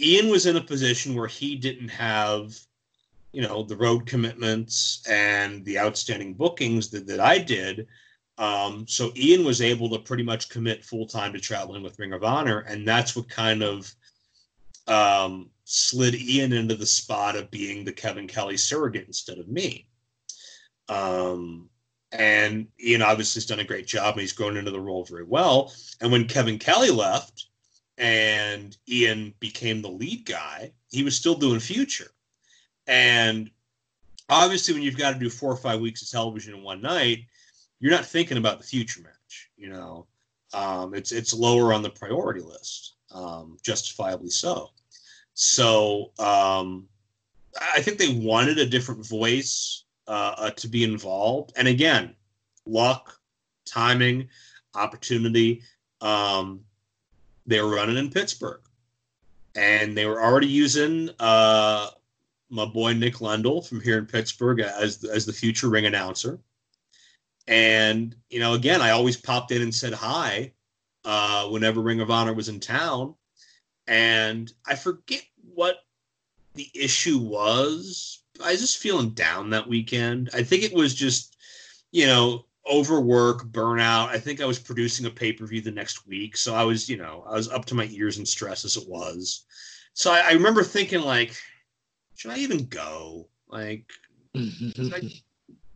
Ian was in a position where he didn't have you know the road commitments and the outstanding bookings that, that I did. Um, so Ian was able to pretty much commit full time to traveling with Ring of Honor, and that's what kind of um, slid Ian into the spot of being the Kevin Kelly surrogate instead of me. Um, and Ian obviously has done a great job, and he's grown into the role very well. And when Kevin Kelly left and Ian became the lead guy, he was still doing Future. And obviously, when you've got to do four or five weeks of television in one night, you're not thinking about the future match. You know, um, it's it's lower on the priority list, um, justifiably so. So um, I think they wanted a different voice uh, uh, to be involved, and again, luck, timing, opportunity. Um, they were running in Pittsburgh, and they were already using uh, my boy Nick Lendl from here in Pittsburgh as as the future ring announcer. And you know, again, I always popped in and said hi uh, whenever Ring of Honor was in town. And I forget what the issue was. I was just feeling down that weekend. I think it was just, you know, overwork, burnout. I think I was producing a pay per view the next week, so I was, you know, I was up to my ears in stress as it was. So I, I remember thinking like, should I even go? Like, should, I,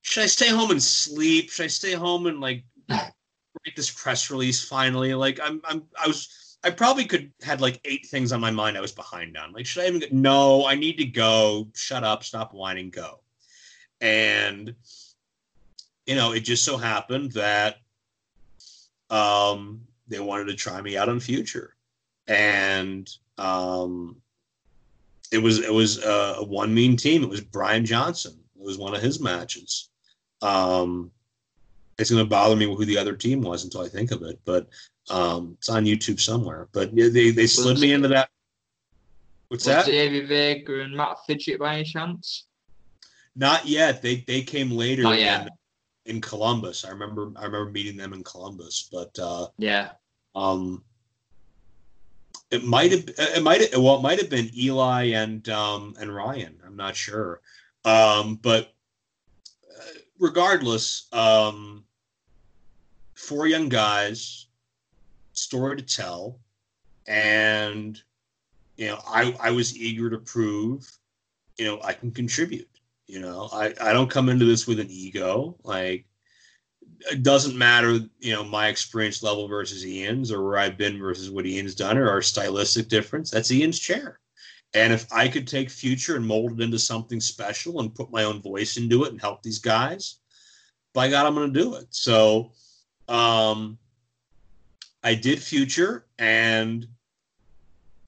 should I stay home and sleep? Should I stay home and like write this press release finally? Like, I'm, I'm, I was, I probably could had like eight things on my mind I was behind on. Like, should I even? Go? No, I need to go. Shut up. Stop whining. Go. And you know, it just so happened that um, they wanted to try me out on Future, and um, it was it was a, a one mean team. It was Brian Johnson. It was one of his matches. Um, it's going to bother me who the other team was until I think of it, but um, it's on YouTube somewhere. But they they slid me into that. What's was that? Davey Vega and Mat Fitchett by any chance? Not yet. They they came later Not yet. In, Columbus. I remember I remember meeting them in Columbus, but uh, Yeah. um, it might have it might have well it might have been Eli and um and Ryan. I'm not sure. Um, but uh, regardless, um, four young guys, story to tell, and you know I I was eager to prove, you know I can contribute. You know I I don't come into this with an ego like it doesn't matter, you know, my experience level versus Ian's or where I've been versus what Ian's done or our stylistic difference. That's Ian's chair. And if I could take future and mold it into something special and put my own voice into it and help these guys, by God, I'm going to do it. So um, I did future and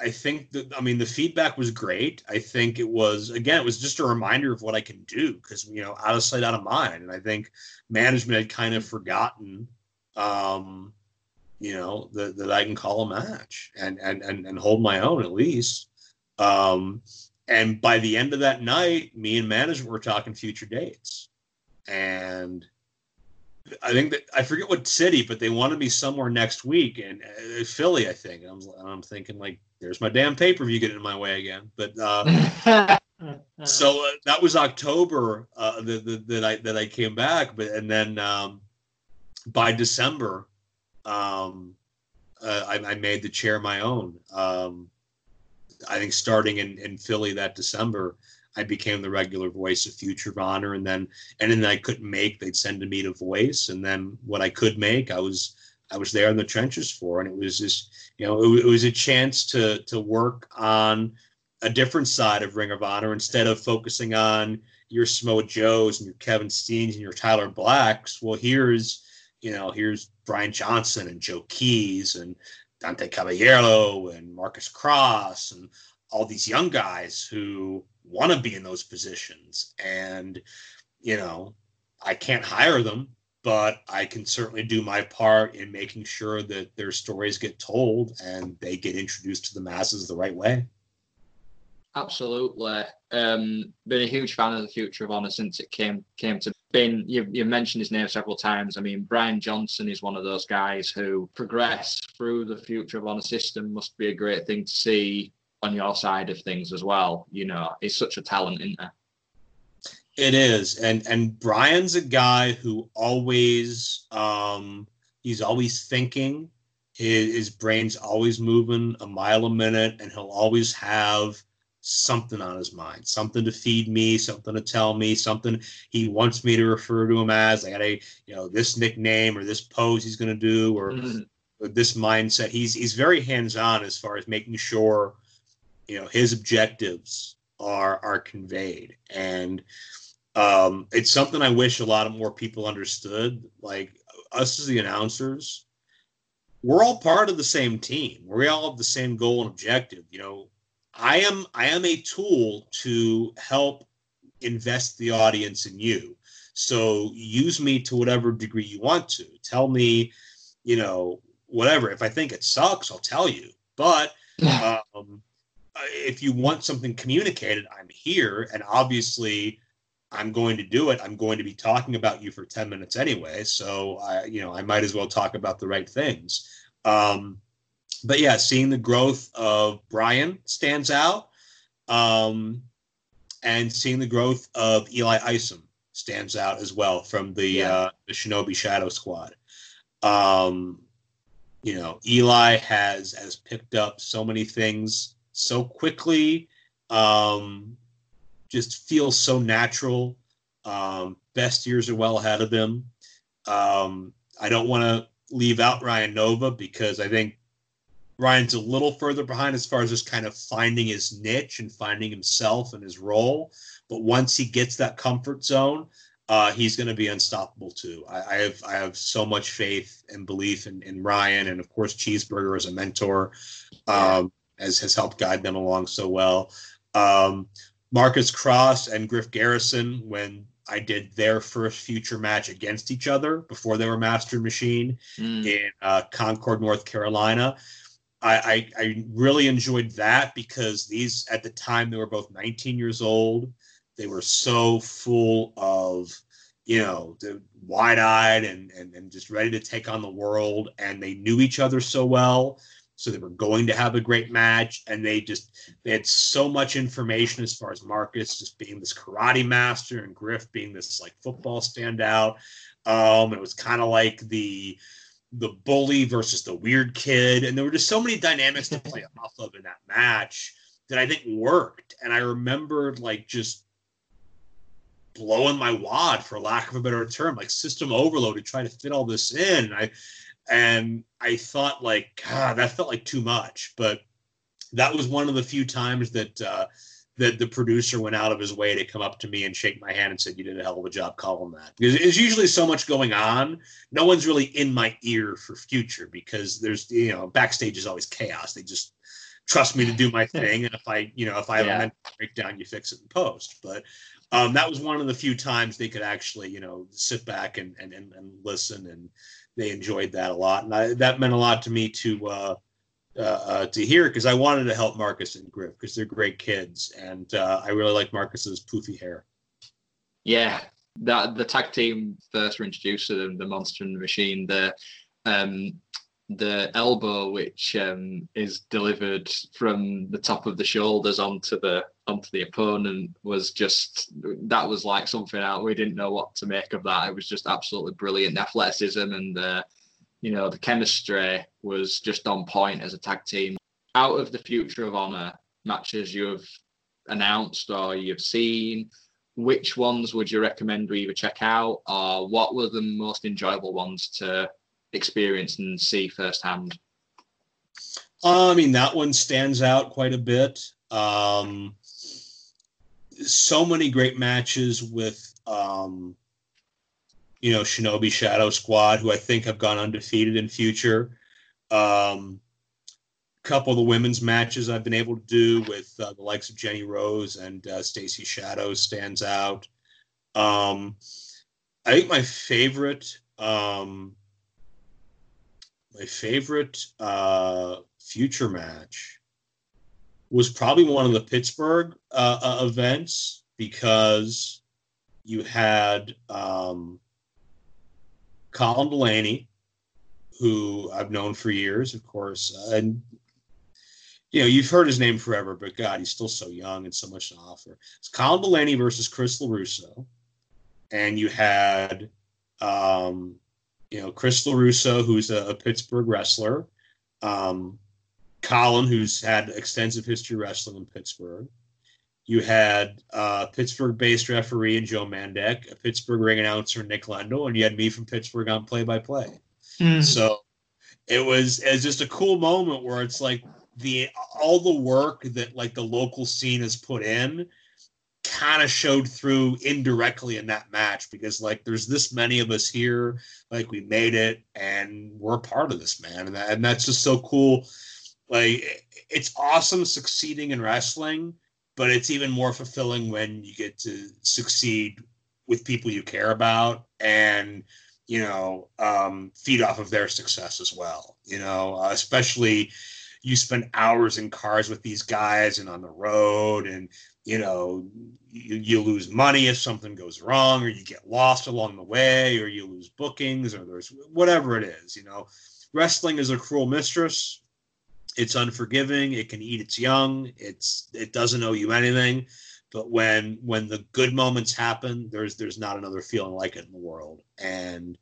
I think that I mean the feedback was great. I think it was again it was just a reminder of what I can do because you know out of sight out of mind, and I think management had kind of forgotten, um, you know that, that I can call a match and and and and hold my own at least. Um, and by the end of that night, me and management were talking future dates, and I think that I forget what city, but they wanted me somewhere next week and uh, Philly, I think. I'm, I'm thinking like, there's my damn pay per view getting in my way again. But uh, so uh, that was October uh, that I that I came back, but and then um, by December, um, uh, I, I, made the chair my own. Um, I think starting in, in Philly that December, I became the regular voice of Future of Honor, and then anything I couldn't make, they'd send to me to voice, and then what I could make, I was I was there in the trenches for, and it was just you know it, it was a chance to to work on a different side of Ring of Honor instead of focusing on your Samoa Joes and your Kevin Steens and your Tyler Blacks. Well, here's you know here's Brian Johnson and Joe Keys and Dante Caballero and Marcus Cross and all these young guys who want to be in those positions. And, you know, I can't hire them, but I can certainly do my part in making sure that their stories get told and they get introduced to the masses the right way. Absolutely. Um, been a huge fan of the Future of Honor since it came came to being. You've, you've mentioned his name several times. I mean, Brian Johnson is one of those guys who progressed through the Future of Honor system. Must be a great thing to see on your side of things as well. You know, he's such a talent, isn't there? It is, and and Brian's a guy who always um, he's always thinking. His, his brain's always moving a mile a minute, and he'll always have something on his mind, something to feed me, something to tell me, something he wants me to refer to him as. I got a, you know, this nickname or this pose he's going to do or, mm-hmm. or, this mindset. He's he's very hands on as far as making sure, you know, his objectives are are conveyed, and um, it's something I wish a lot of more people understood. Like us as the announcers, we're all part of the same team. We all have the same goal and objective. You know, I am I am a tool to help invest the audience in you. So use me to whatever degree you want to. Tell me, you know, whatever. If I think it sucks, I'll tell you. But um, if you want something communicated, I'm here, and obviously, I'm going to do it. I'm going to be talking about you for ten minutes anyway. So I, you know, I might as well talk about the right things. Um, but yeah, seeing the growth of Brian stands out, um, and seeing the growth of Eli Isom stands out as well from the yeah. uh, the Shinobi Shadow Squad. Um, you know, Eli has has picked up so many things so quickly. Um, just feels so natural. Um, best years are well ahead of him. Um, I don't want to leave out Ryan Nova because I think Ryan's a little further behind as far as just kind of finding his niche and finding himself and his role. But once he gets that comfort zone, uh, he's going to be unstoppable too. I, I, have I have so much faith and belief in, in Ryan, and of course Cheeseburger as a mentor, um, as has helped guide them along so well. Um, Marcus Cross and Griff Garrison, when I did their first future match against each other before they were Master Machine mm. in uh, Concord, North Carolina. I, I, I really enjoyed that because these at the time they were both 19 years old. They were so full of, you know, wide eyed and, and and just ready to take on the world. And they knew each other so well, so they were going to have a great match. And they just they had so much information as far as Marcus just being this karate master and Griff being this like football standout. Um, it was kind of like the the bully versus the weird kid, and there were just so many dynamics to play off of in that match that I think worked. And I remembered like just blowing my wad, for lack of a better term, like system overload to try to fit all this in. And I and I thought like, God, that felt like too much. But that was one of the few times that uh, that the producer went out of his way to come up to me and shake my hand and said, "You did a hell of a job calling that." Because there's usually so much going on, no one's really in my ear for future because there's you know backstage is always chaos. They just trust me to do my thing, and if I you know if I have yeah. a mental breakdown, you fix it in post. But um, that was one of the few times they could actually you know sit back and and and, and listen, and they enjoyed that a lot, and I, that meant a lot to me to. Uh, uh, uh, to hear because I wanted to help Marcus and Griff because they're great kids, and uh, I really like Marcus's poofy hair. Yeah, that the tag team first were introduced to them, the Monster and the Machine. The um, the elbow, which um, is delivered from the top of the shoulders onto the onto the opponent, was just that was like something out. We didn't know what to make of that. It was just absolutely brilliant. The athleticism and the you know the chemistry was just on point as a tag team. Out of the future of honor matches you have announced or you've seen, which ones would you recommend we either check out, or what were the most enjoyable ones to experience and see firsthand? I mean, that one stands out quite a bit. Um, so many great matches with, um, you know, Shinobi Shadow Squad, who I think have gone undefeated in future. Um, couple of the women's matches I've been able to do with uh, the likes of Jenny Rose and uh, Stacy Shadow stands out. Um, I think my favorite um, my favorite uh, future match was probably one of the Pittsburgh uh, uh, events because you had um, Colin Delaney, who I've known for years, of course, and you know you've heard his name forever, but God, he's still so young and so much to offer. It's Colin Delaney versus Chris LaRusso, and you had um, you know, Chris LaRusso, who's a, a Pittsburgh wrestler, um, Colin, who's had extensive history wrestling in Pittsburgh. You had uh, Pittsburgh-based referee and Joe Mandek, a Pittsburgh ring announcer Nick Lendl, and you had me from Pittsburgh on play-by-play. Mm. So it was it was just a cool moment where it's like the all the work that like the local scene has put in kind of showed through indirectly in that match because like there's this many of us here like we made it and we're part of this man and, that, and that's just so cool. Like it's awesome succeeding in wrestling but it's even more fulfilling when you get to succeed with people you care about and you know um, feed off of their success as well you know uh, especially you spend hours in cars with these guys and on the road and you know you, you lose money if something goes wrong or you get lost along the way or you lose bookings or there's whatever it is you know. Wrestling is a cruel mistress. It's unforgiving. It can eat its young. It's it doesn't owe you anything. But when when the good moments happen there's there's not another feeling like it in the world. And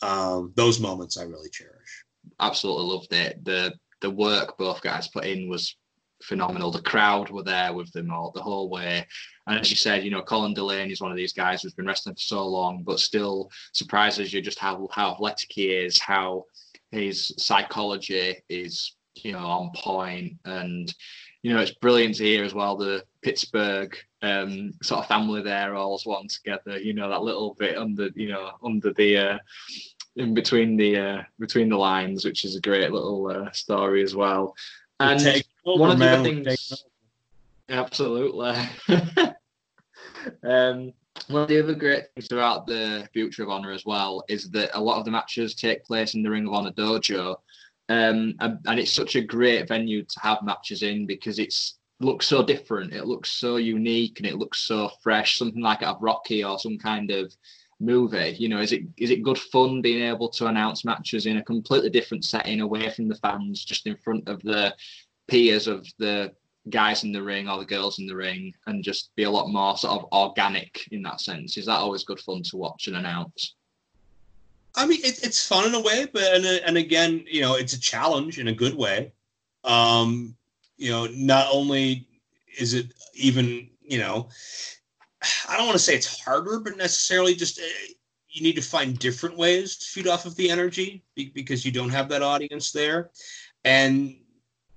um, those moments i really cherish. Absolutely loved it the the work both guys put in was phenomenal. The crowd were there with them all the whole way. And as you said, you know, Colin Delaney is one of these guys who's been wrestling for so long, but still surprises you just how how athletic he is, how his psychology is, you know, on point. And, you know, it's brilliant to hear as well the Pittsburgh um, sort of family there all one together, you know, that little bit under, you know, under the uh, in between the uh, between the lines, which is a great little uh, story as well. And over, one of the other things, absolutely. um, one of the other great things about the Future of Honor as well is that a lot of the matches take place in the Ring of Honor dojo. Um, and, and, it's such a great venue to have matches in because it's looks so different. It looks so unique and it looks so fresh. Something like a Rocky or some kind of movie. You know, is it is it good fun being able to announce matches in a completely different setting, away from the fans, just in front of the peers of the guys in the ring or the girls in the ring and just be a lot more sort of organic in that sense. Is that always good fun to watch and announce? I mean, it, it's fun in a way, but and, and again, you know, it's a challenge in a good way. Um, you know, not only is it even, you know, I don't want to say it's harder, but necessarily just uh, you need to find different ways to feed off of the energy because you don't have that audience there. And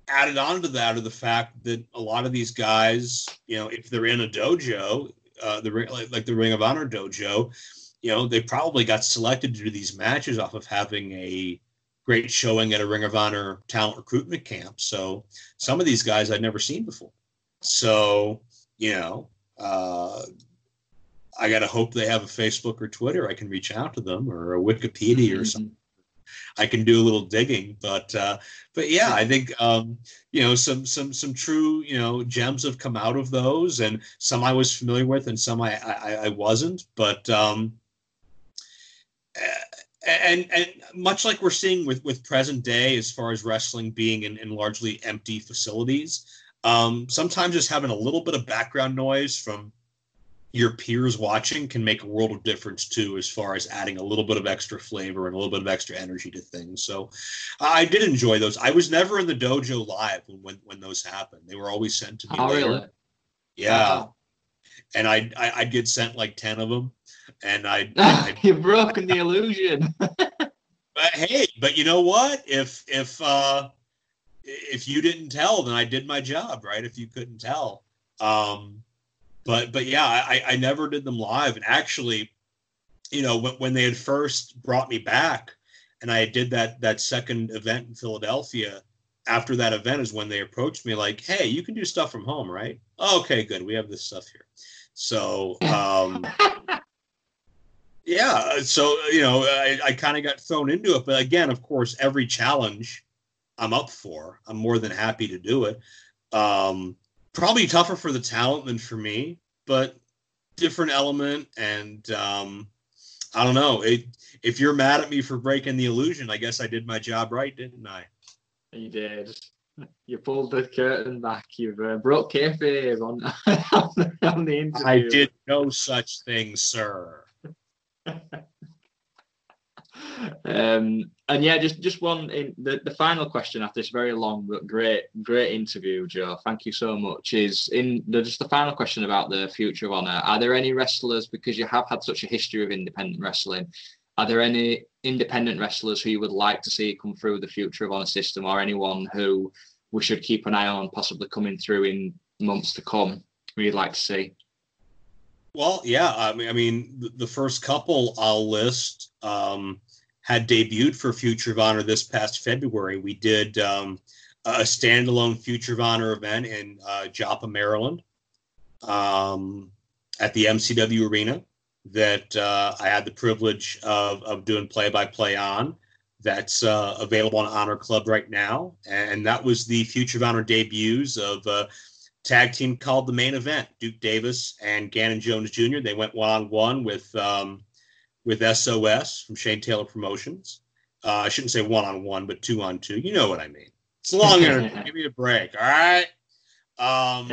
added on to that are the fact that a lot of these guys, you know, if they're in a dojo, uh, the like, like the Ring of Honor dojo, you know, they probably got selected to do these matches off of having a great showing at a Ring of Honor talent recruitment camp. So some of these guys I'd never seen before. So you know, uh, I got to hope they have a Facebook or Twitter. I can reach out to them or a Wikipedia mm-hmm. or something I can do a little digging. But uh, but yeah, I think um, you know some some some true you know gems have come out of those, and some I was familiar with, and some I I, I wasn't. But um, and and much like we're seeing with with present day as far as wrestling being in, in largely empty facilities um, sometimes just having a little bit of background noise from your peers watching can make a world of difference too as far as adding a little bit of extra flavor and a little bit of extra energy to things so i did enjoy those i was never in the dojo live when when, those happened they were always sent to me Oh, later. really? yeah Wow. and I'd, I- I'd get sent like 10 of them and I'd, I'd You've broken the illusion. But hey, but you know what? If if uh if you didn't tell, then I did my job, right? If you couldn't tell. Um but but yeah, I, I never did them live. And actually, you know, when, when they had first brought me back and I did that that second event in Philadelphia, after that event is when they approached me like, hey, you can do stuff from home, right? Oh, okay, good. We have this stuff here. So um yeah so you know i, I kind of got thrown into it but again of course every challenge i'm up for i'm more than happy to do it um probably tougher for the talent than for me but different element and um i don't know it, if you're mad at me for breaking the illusion i guess i did my job right didn't i You did. You pulled the curtain back. You've uh, broke kayfabe on, on, the, on the interview. i did no such thing sir Um, and yeah, just just one in the, the final question after this very long but great great interview, Joe. Thank you so much. Is in the, just the final question about the future of honor. Are there any wrestlers because you have had such a history of independent wrestling? Are there any independent wrestlers who you would like to see come through the future of honor system, or anyone who we should keep an eye on, possibly coming through in months to come? Who you'd like to see? Well, yeah. I mean, I mean, the- first couple I'll list um, had debuted for Future of Honor this past February. We did um, a standalone Future of Honor event in uh, Joppa, Maryland, um, at the MCW Arena that uh, I had the privilege of, of doing play by play on. That's uh, available on Honor Club right now, and that was the Future of Honor debuts of. Uh, tag team called the main event. Duke Davis and Ganon Jones Jr. They went one on one with um, with SOS from Shane Taylor Promotions. Uh, I shouldn't say one on one, but two on two. You know what I mean. It's a long interview. Give me a break, all right? Um,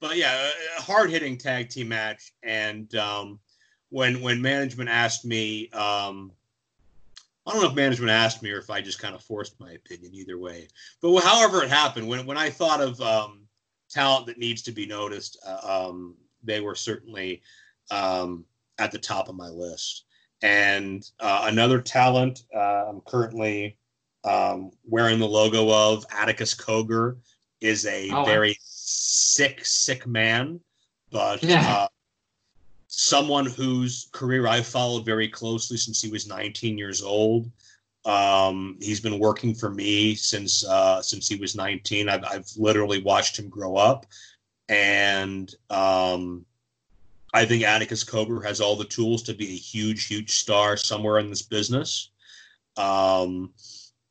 but yeah, a hard hitting tag team match. And um, when when management asked me, um, I don't know if management asked me or if I just kind of forced my opinion. Either way, but however it happened, when when I thought of um, talent that needs to be noticed, uh, um, they were certainly um, at the top of my list. And uh, another talent uh, I'm currently um, wearing the logo of, Atticus Cogar, is a Oh, very sick, sick man, but Yeah. uh, someone whose career I followed very closely since he was 19 years old. Um, he's been working for me since uh, since he was 19. I've, I've literally watched him grow up, and um, I think Atticus Cogar has all the tools to be a huge, huge star somewhere in this business. Um,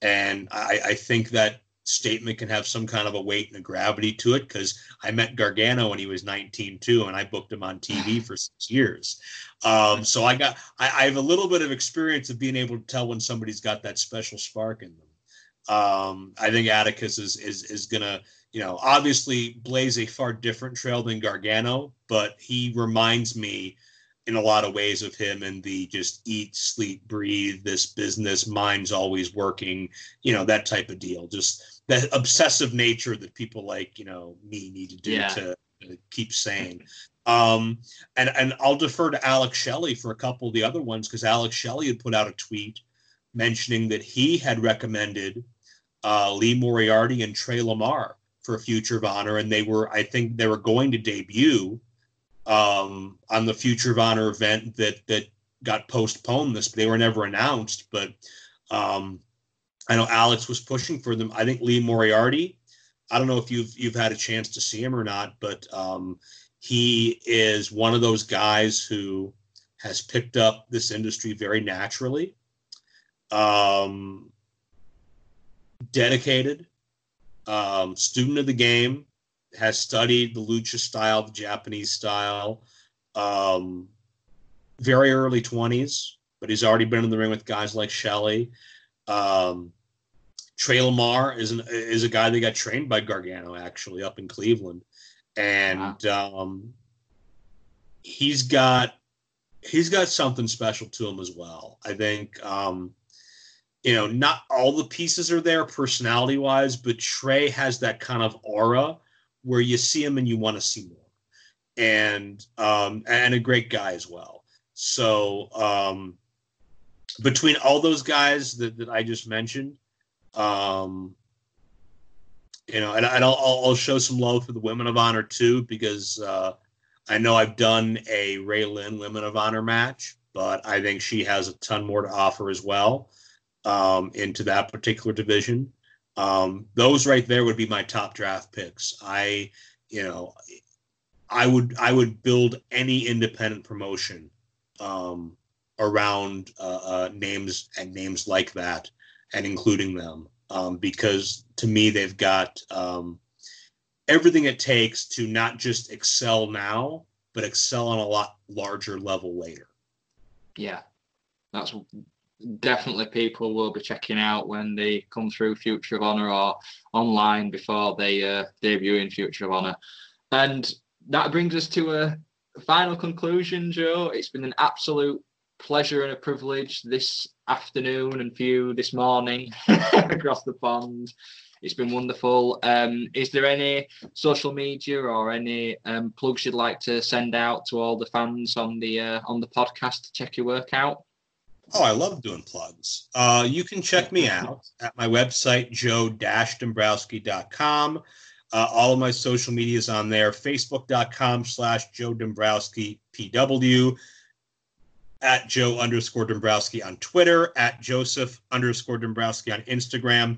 and I, I think that statement can have some kind of a weight and a gravity to it because I met Gargano when he was 19 too, and I booked him on TV for six years. Um, so I got I, I have a little bit of experience of being able to tell when somebody's got that special spark in them. Um, I think Atticus is is is gonna you know obviously blaze a far different trail than Gargano, but he reminds me in a lot of ways of him and the just eat, sleep, breathe, this business, mind's always working, you know, that type of deal. Just that obsessive nature that people like, you know, me need to do Yeah. to, to keep sane. Um, and and I'll defer to Alex Shelley for a couple of the other ones because Alex Shelley had put out a tweet mentioning that he had recommended uh, Lee Moriarty and Tre Lamar for Future of Honor, and they were, I think, they were going to debut um, on the Future of Honor event that that got postponed. This they were never announced, but um, I know Alex was pushing for them. I think Lee Moriarty. I don't know if you've you've had a chance to see him or not, but um, he is one of those guys who has picked up this industry very naturally. Um, dedicated, um, student of the game, has studied the lucha style, the Japanese style. Um, very early 20s. but he's already been in the ring with guys like Shelley. Um, Tre Lamar is an, is a guy that got trained by Gargano actually up in Cleveland, and wow. um, he's got he's got something special to him as well. I think um, you know not all the pieces are there personality wise, but Tre has that kind of aura where you see him and you want to see more, and um, and a great guy as well. So um, between all those guys that, that I just mentioned um, you know, and, and I'll, I'll show some love for the Women of Honor too, because uh, I know I've done a Ray Lyn Women of Honor match, but I think she has a ton more to offer as well um, into that particular division. Um, those right there would be my top draft picks. I, you know, I would I would build any independent promotion um, around uh, uh, names and names like that and including them um, because to me they've got um, everything it takes to not just excel now but excel on a lot larger level later yeah that's definitely people will be checking out when they come through future of honor or online before they uh, debut in future of honor and that brings us to a final conclusion joe it's been an absolute pleasure and a privilege this afternoon and for you this morning across the pond. It's been wonderful. Um, is there any social media or any um, plugs you'd like to send out to all the fans on the uh, on the podcast to check your work out? Oh, I love doing plugs. Uh, you can check me out at my website, joe-dombrowski.com. Uh, all of my social media is on there, facebook.com slash joe dombrowski pw at Joe underscore Dombrowski on Twitter, at Joseph underscore Dombrowski on Instagram.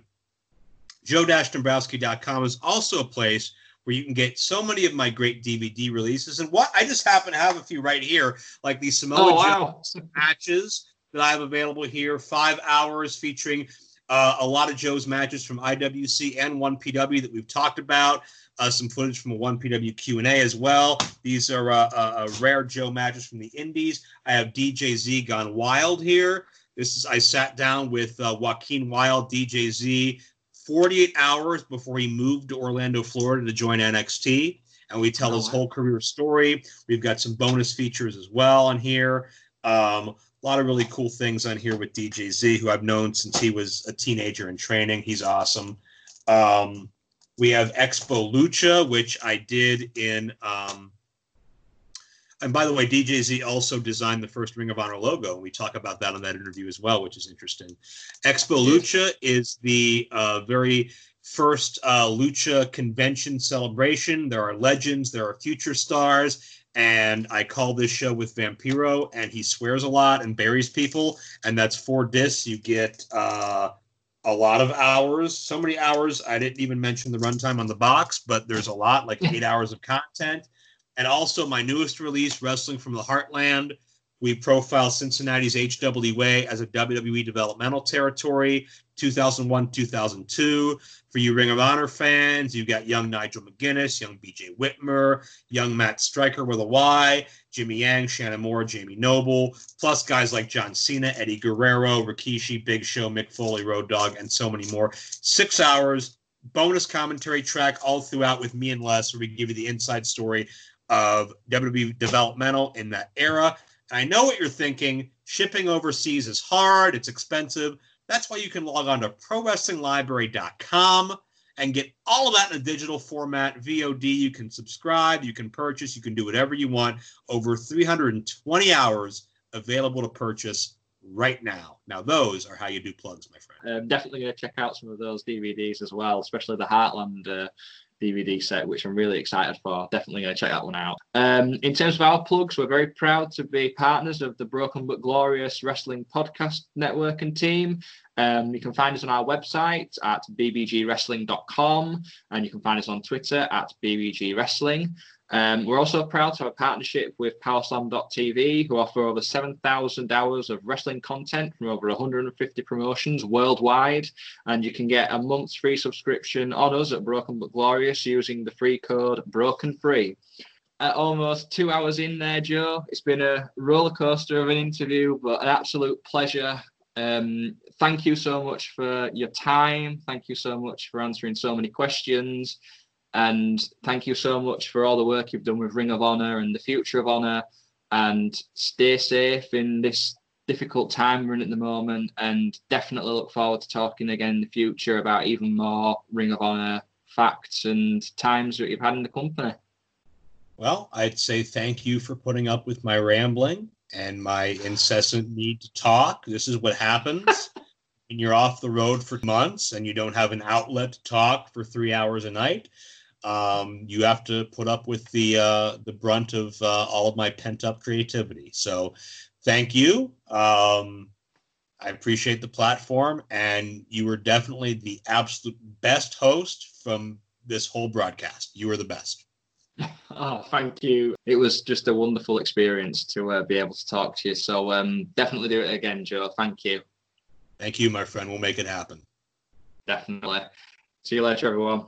Joe-Dombrowski.com is also a place where you can get so many of my great DVD releases. And what I just happen to have a few right here, like the Samoa oh, wow. matches that I have available here, five hours featuring uh, a lot of Joe's matches from IWC and 1PW that we've talked about uh, some footage from a 1PW Q&A as well. These are uh, uh, rare Joe matches from the Indies. I have DJZ Gone Wild here. This is I sat down with uh, Joaquin Wilde, DJZ, 48 hours before he moved to Orlando, Florida to join NXT. And we tell oh, his wow. whole career story. We've got some bonus features as well on here. Um, a lot of really cool things on here with DJZ, who I've known since he was a teenager in training. He's awesome. Um, we have Expo Lucha, which I did in. Um, and by the way, DJZ also designed the first Ring of Honor logo. And we talk about that on that interview as well, which is interesting. Expo Lucha is the uh, very first uh, Lucha convention celebration. There are legends, there are future stars. And I call this show with Vampiro, and he swears a lot and buries people. And that's four discs. You get uh, a lot of hours, so many hours. I didn't even mention the runtime on the box, but there's a lot, like eight hours of content. And also my newest release, Wrestling from the Heartland. We profile Cincinnati's HWA as a WWE developmental territory, 2001 2002. For you Ring of Honor fans, you've got young Nigel McGuinness, young BJ Whitmer, young Matt Striker with a Y, Jimmy Yang, Shannon Moore, Jamie Noble, plus guys like John Cena, Eddie Guerrero, Rikishi, Big Show, Mick Foley, Road Dog, and so many more. Six hours, bonus commentary track all throughout with me and Les, where we give you the inside story of WWE developmental in that era. And I know what you're thinking. Shipping overseas is hard, it's expensive. That's why you can log on to ProWrestlingLibrary.com and get all of that in a digital format, VOD. You can subscribe, you can purchase, you can do whatever you want. Over 320 hours available to purchase right now. Now, those are how you do plugs, my friend. Um, definitely going to check out some of those DVDs as well, especially the Heartland uh, DVD set, which I'm really excited for. Definitely going to check that one out. Um, in terms of our plugs, we're very proud to be partners of the Broken but Glorious Wrestling Podcast Network and team. Um, you can find us on our website at bbgwrestling.com and you can find us on Twitter at bbgwrestling. Um, we're also proud to have a partnership with Powerslam.tv, who offer over 7,000 hours of wrestling content from over 150 promotions worldwide. And you can get a month's free subscription on us at Broken But Glorious using the free code Broken Free. at almost two hours in there, Joe. It's been a roller coaster of an interview, but an absolute pleasure. Um, thank you so much for your time. Thank you so much for answering so many questions. And thank you so much for all the work you've done with Ring of Honor and the future of Honor. And stay safe in this difficult time we're in at the moment. And definitely look forward to talking again in the future about even more Ring of Honor facts and times that you've had in the company. Well, I'd say thank you for putting up with my rambling and my incessant need to talk. This is what happens when you're off the road for months and you don't have an outlet to talk for three hours a night. Um, you have to put up with the uh, the brunt of uh, all of my pent up creativity. So, thank you. Um, I appreciate the platform, and you were definitely the absolute best host from this whole broadcast. You were the best. Oh, thank you. It was just a wonderful experience to uh, be able to talk to you. So um, definitely do it again, Joe. Thank you. Thank you, my friend. We'll make it happen. Definitely. See you later, everyone.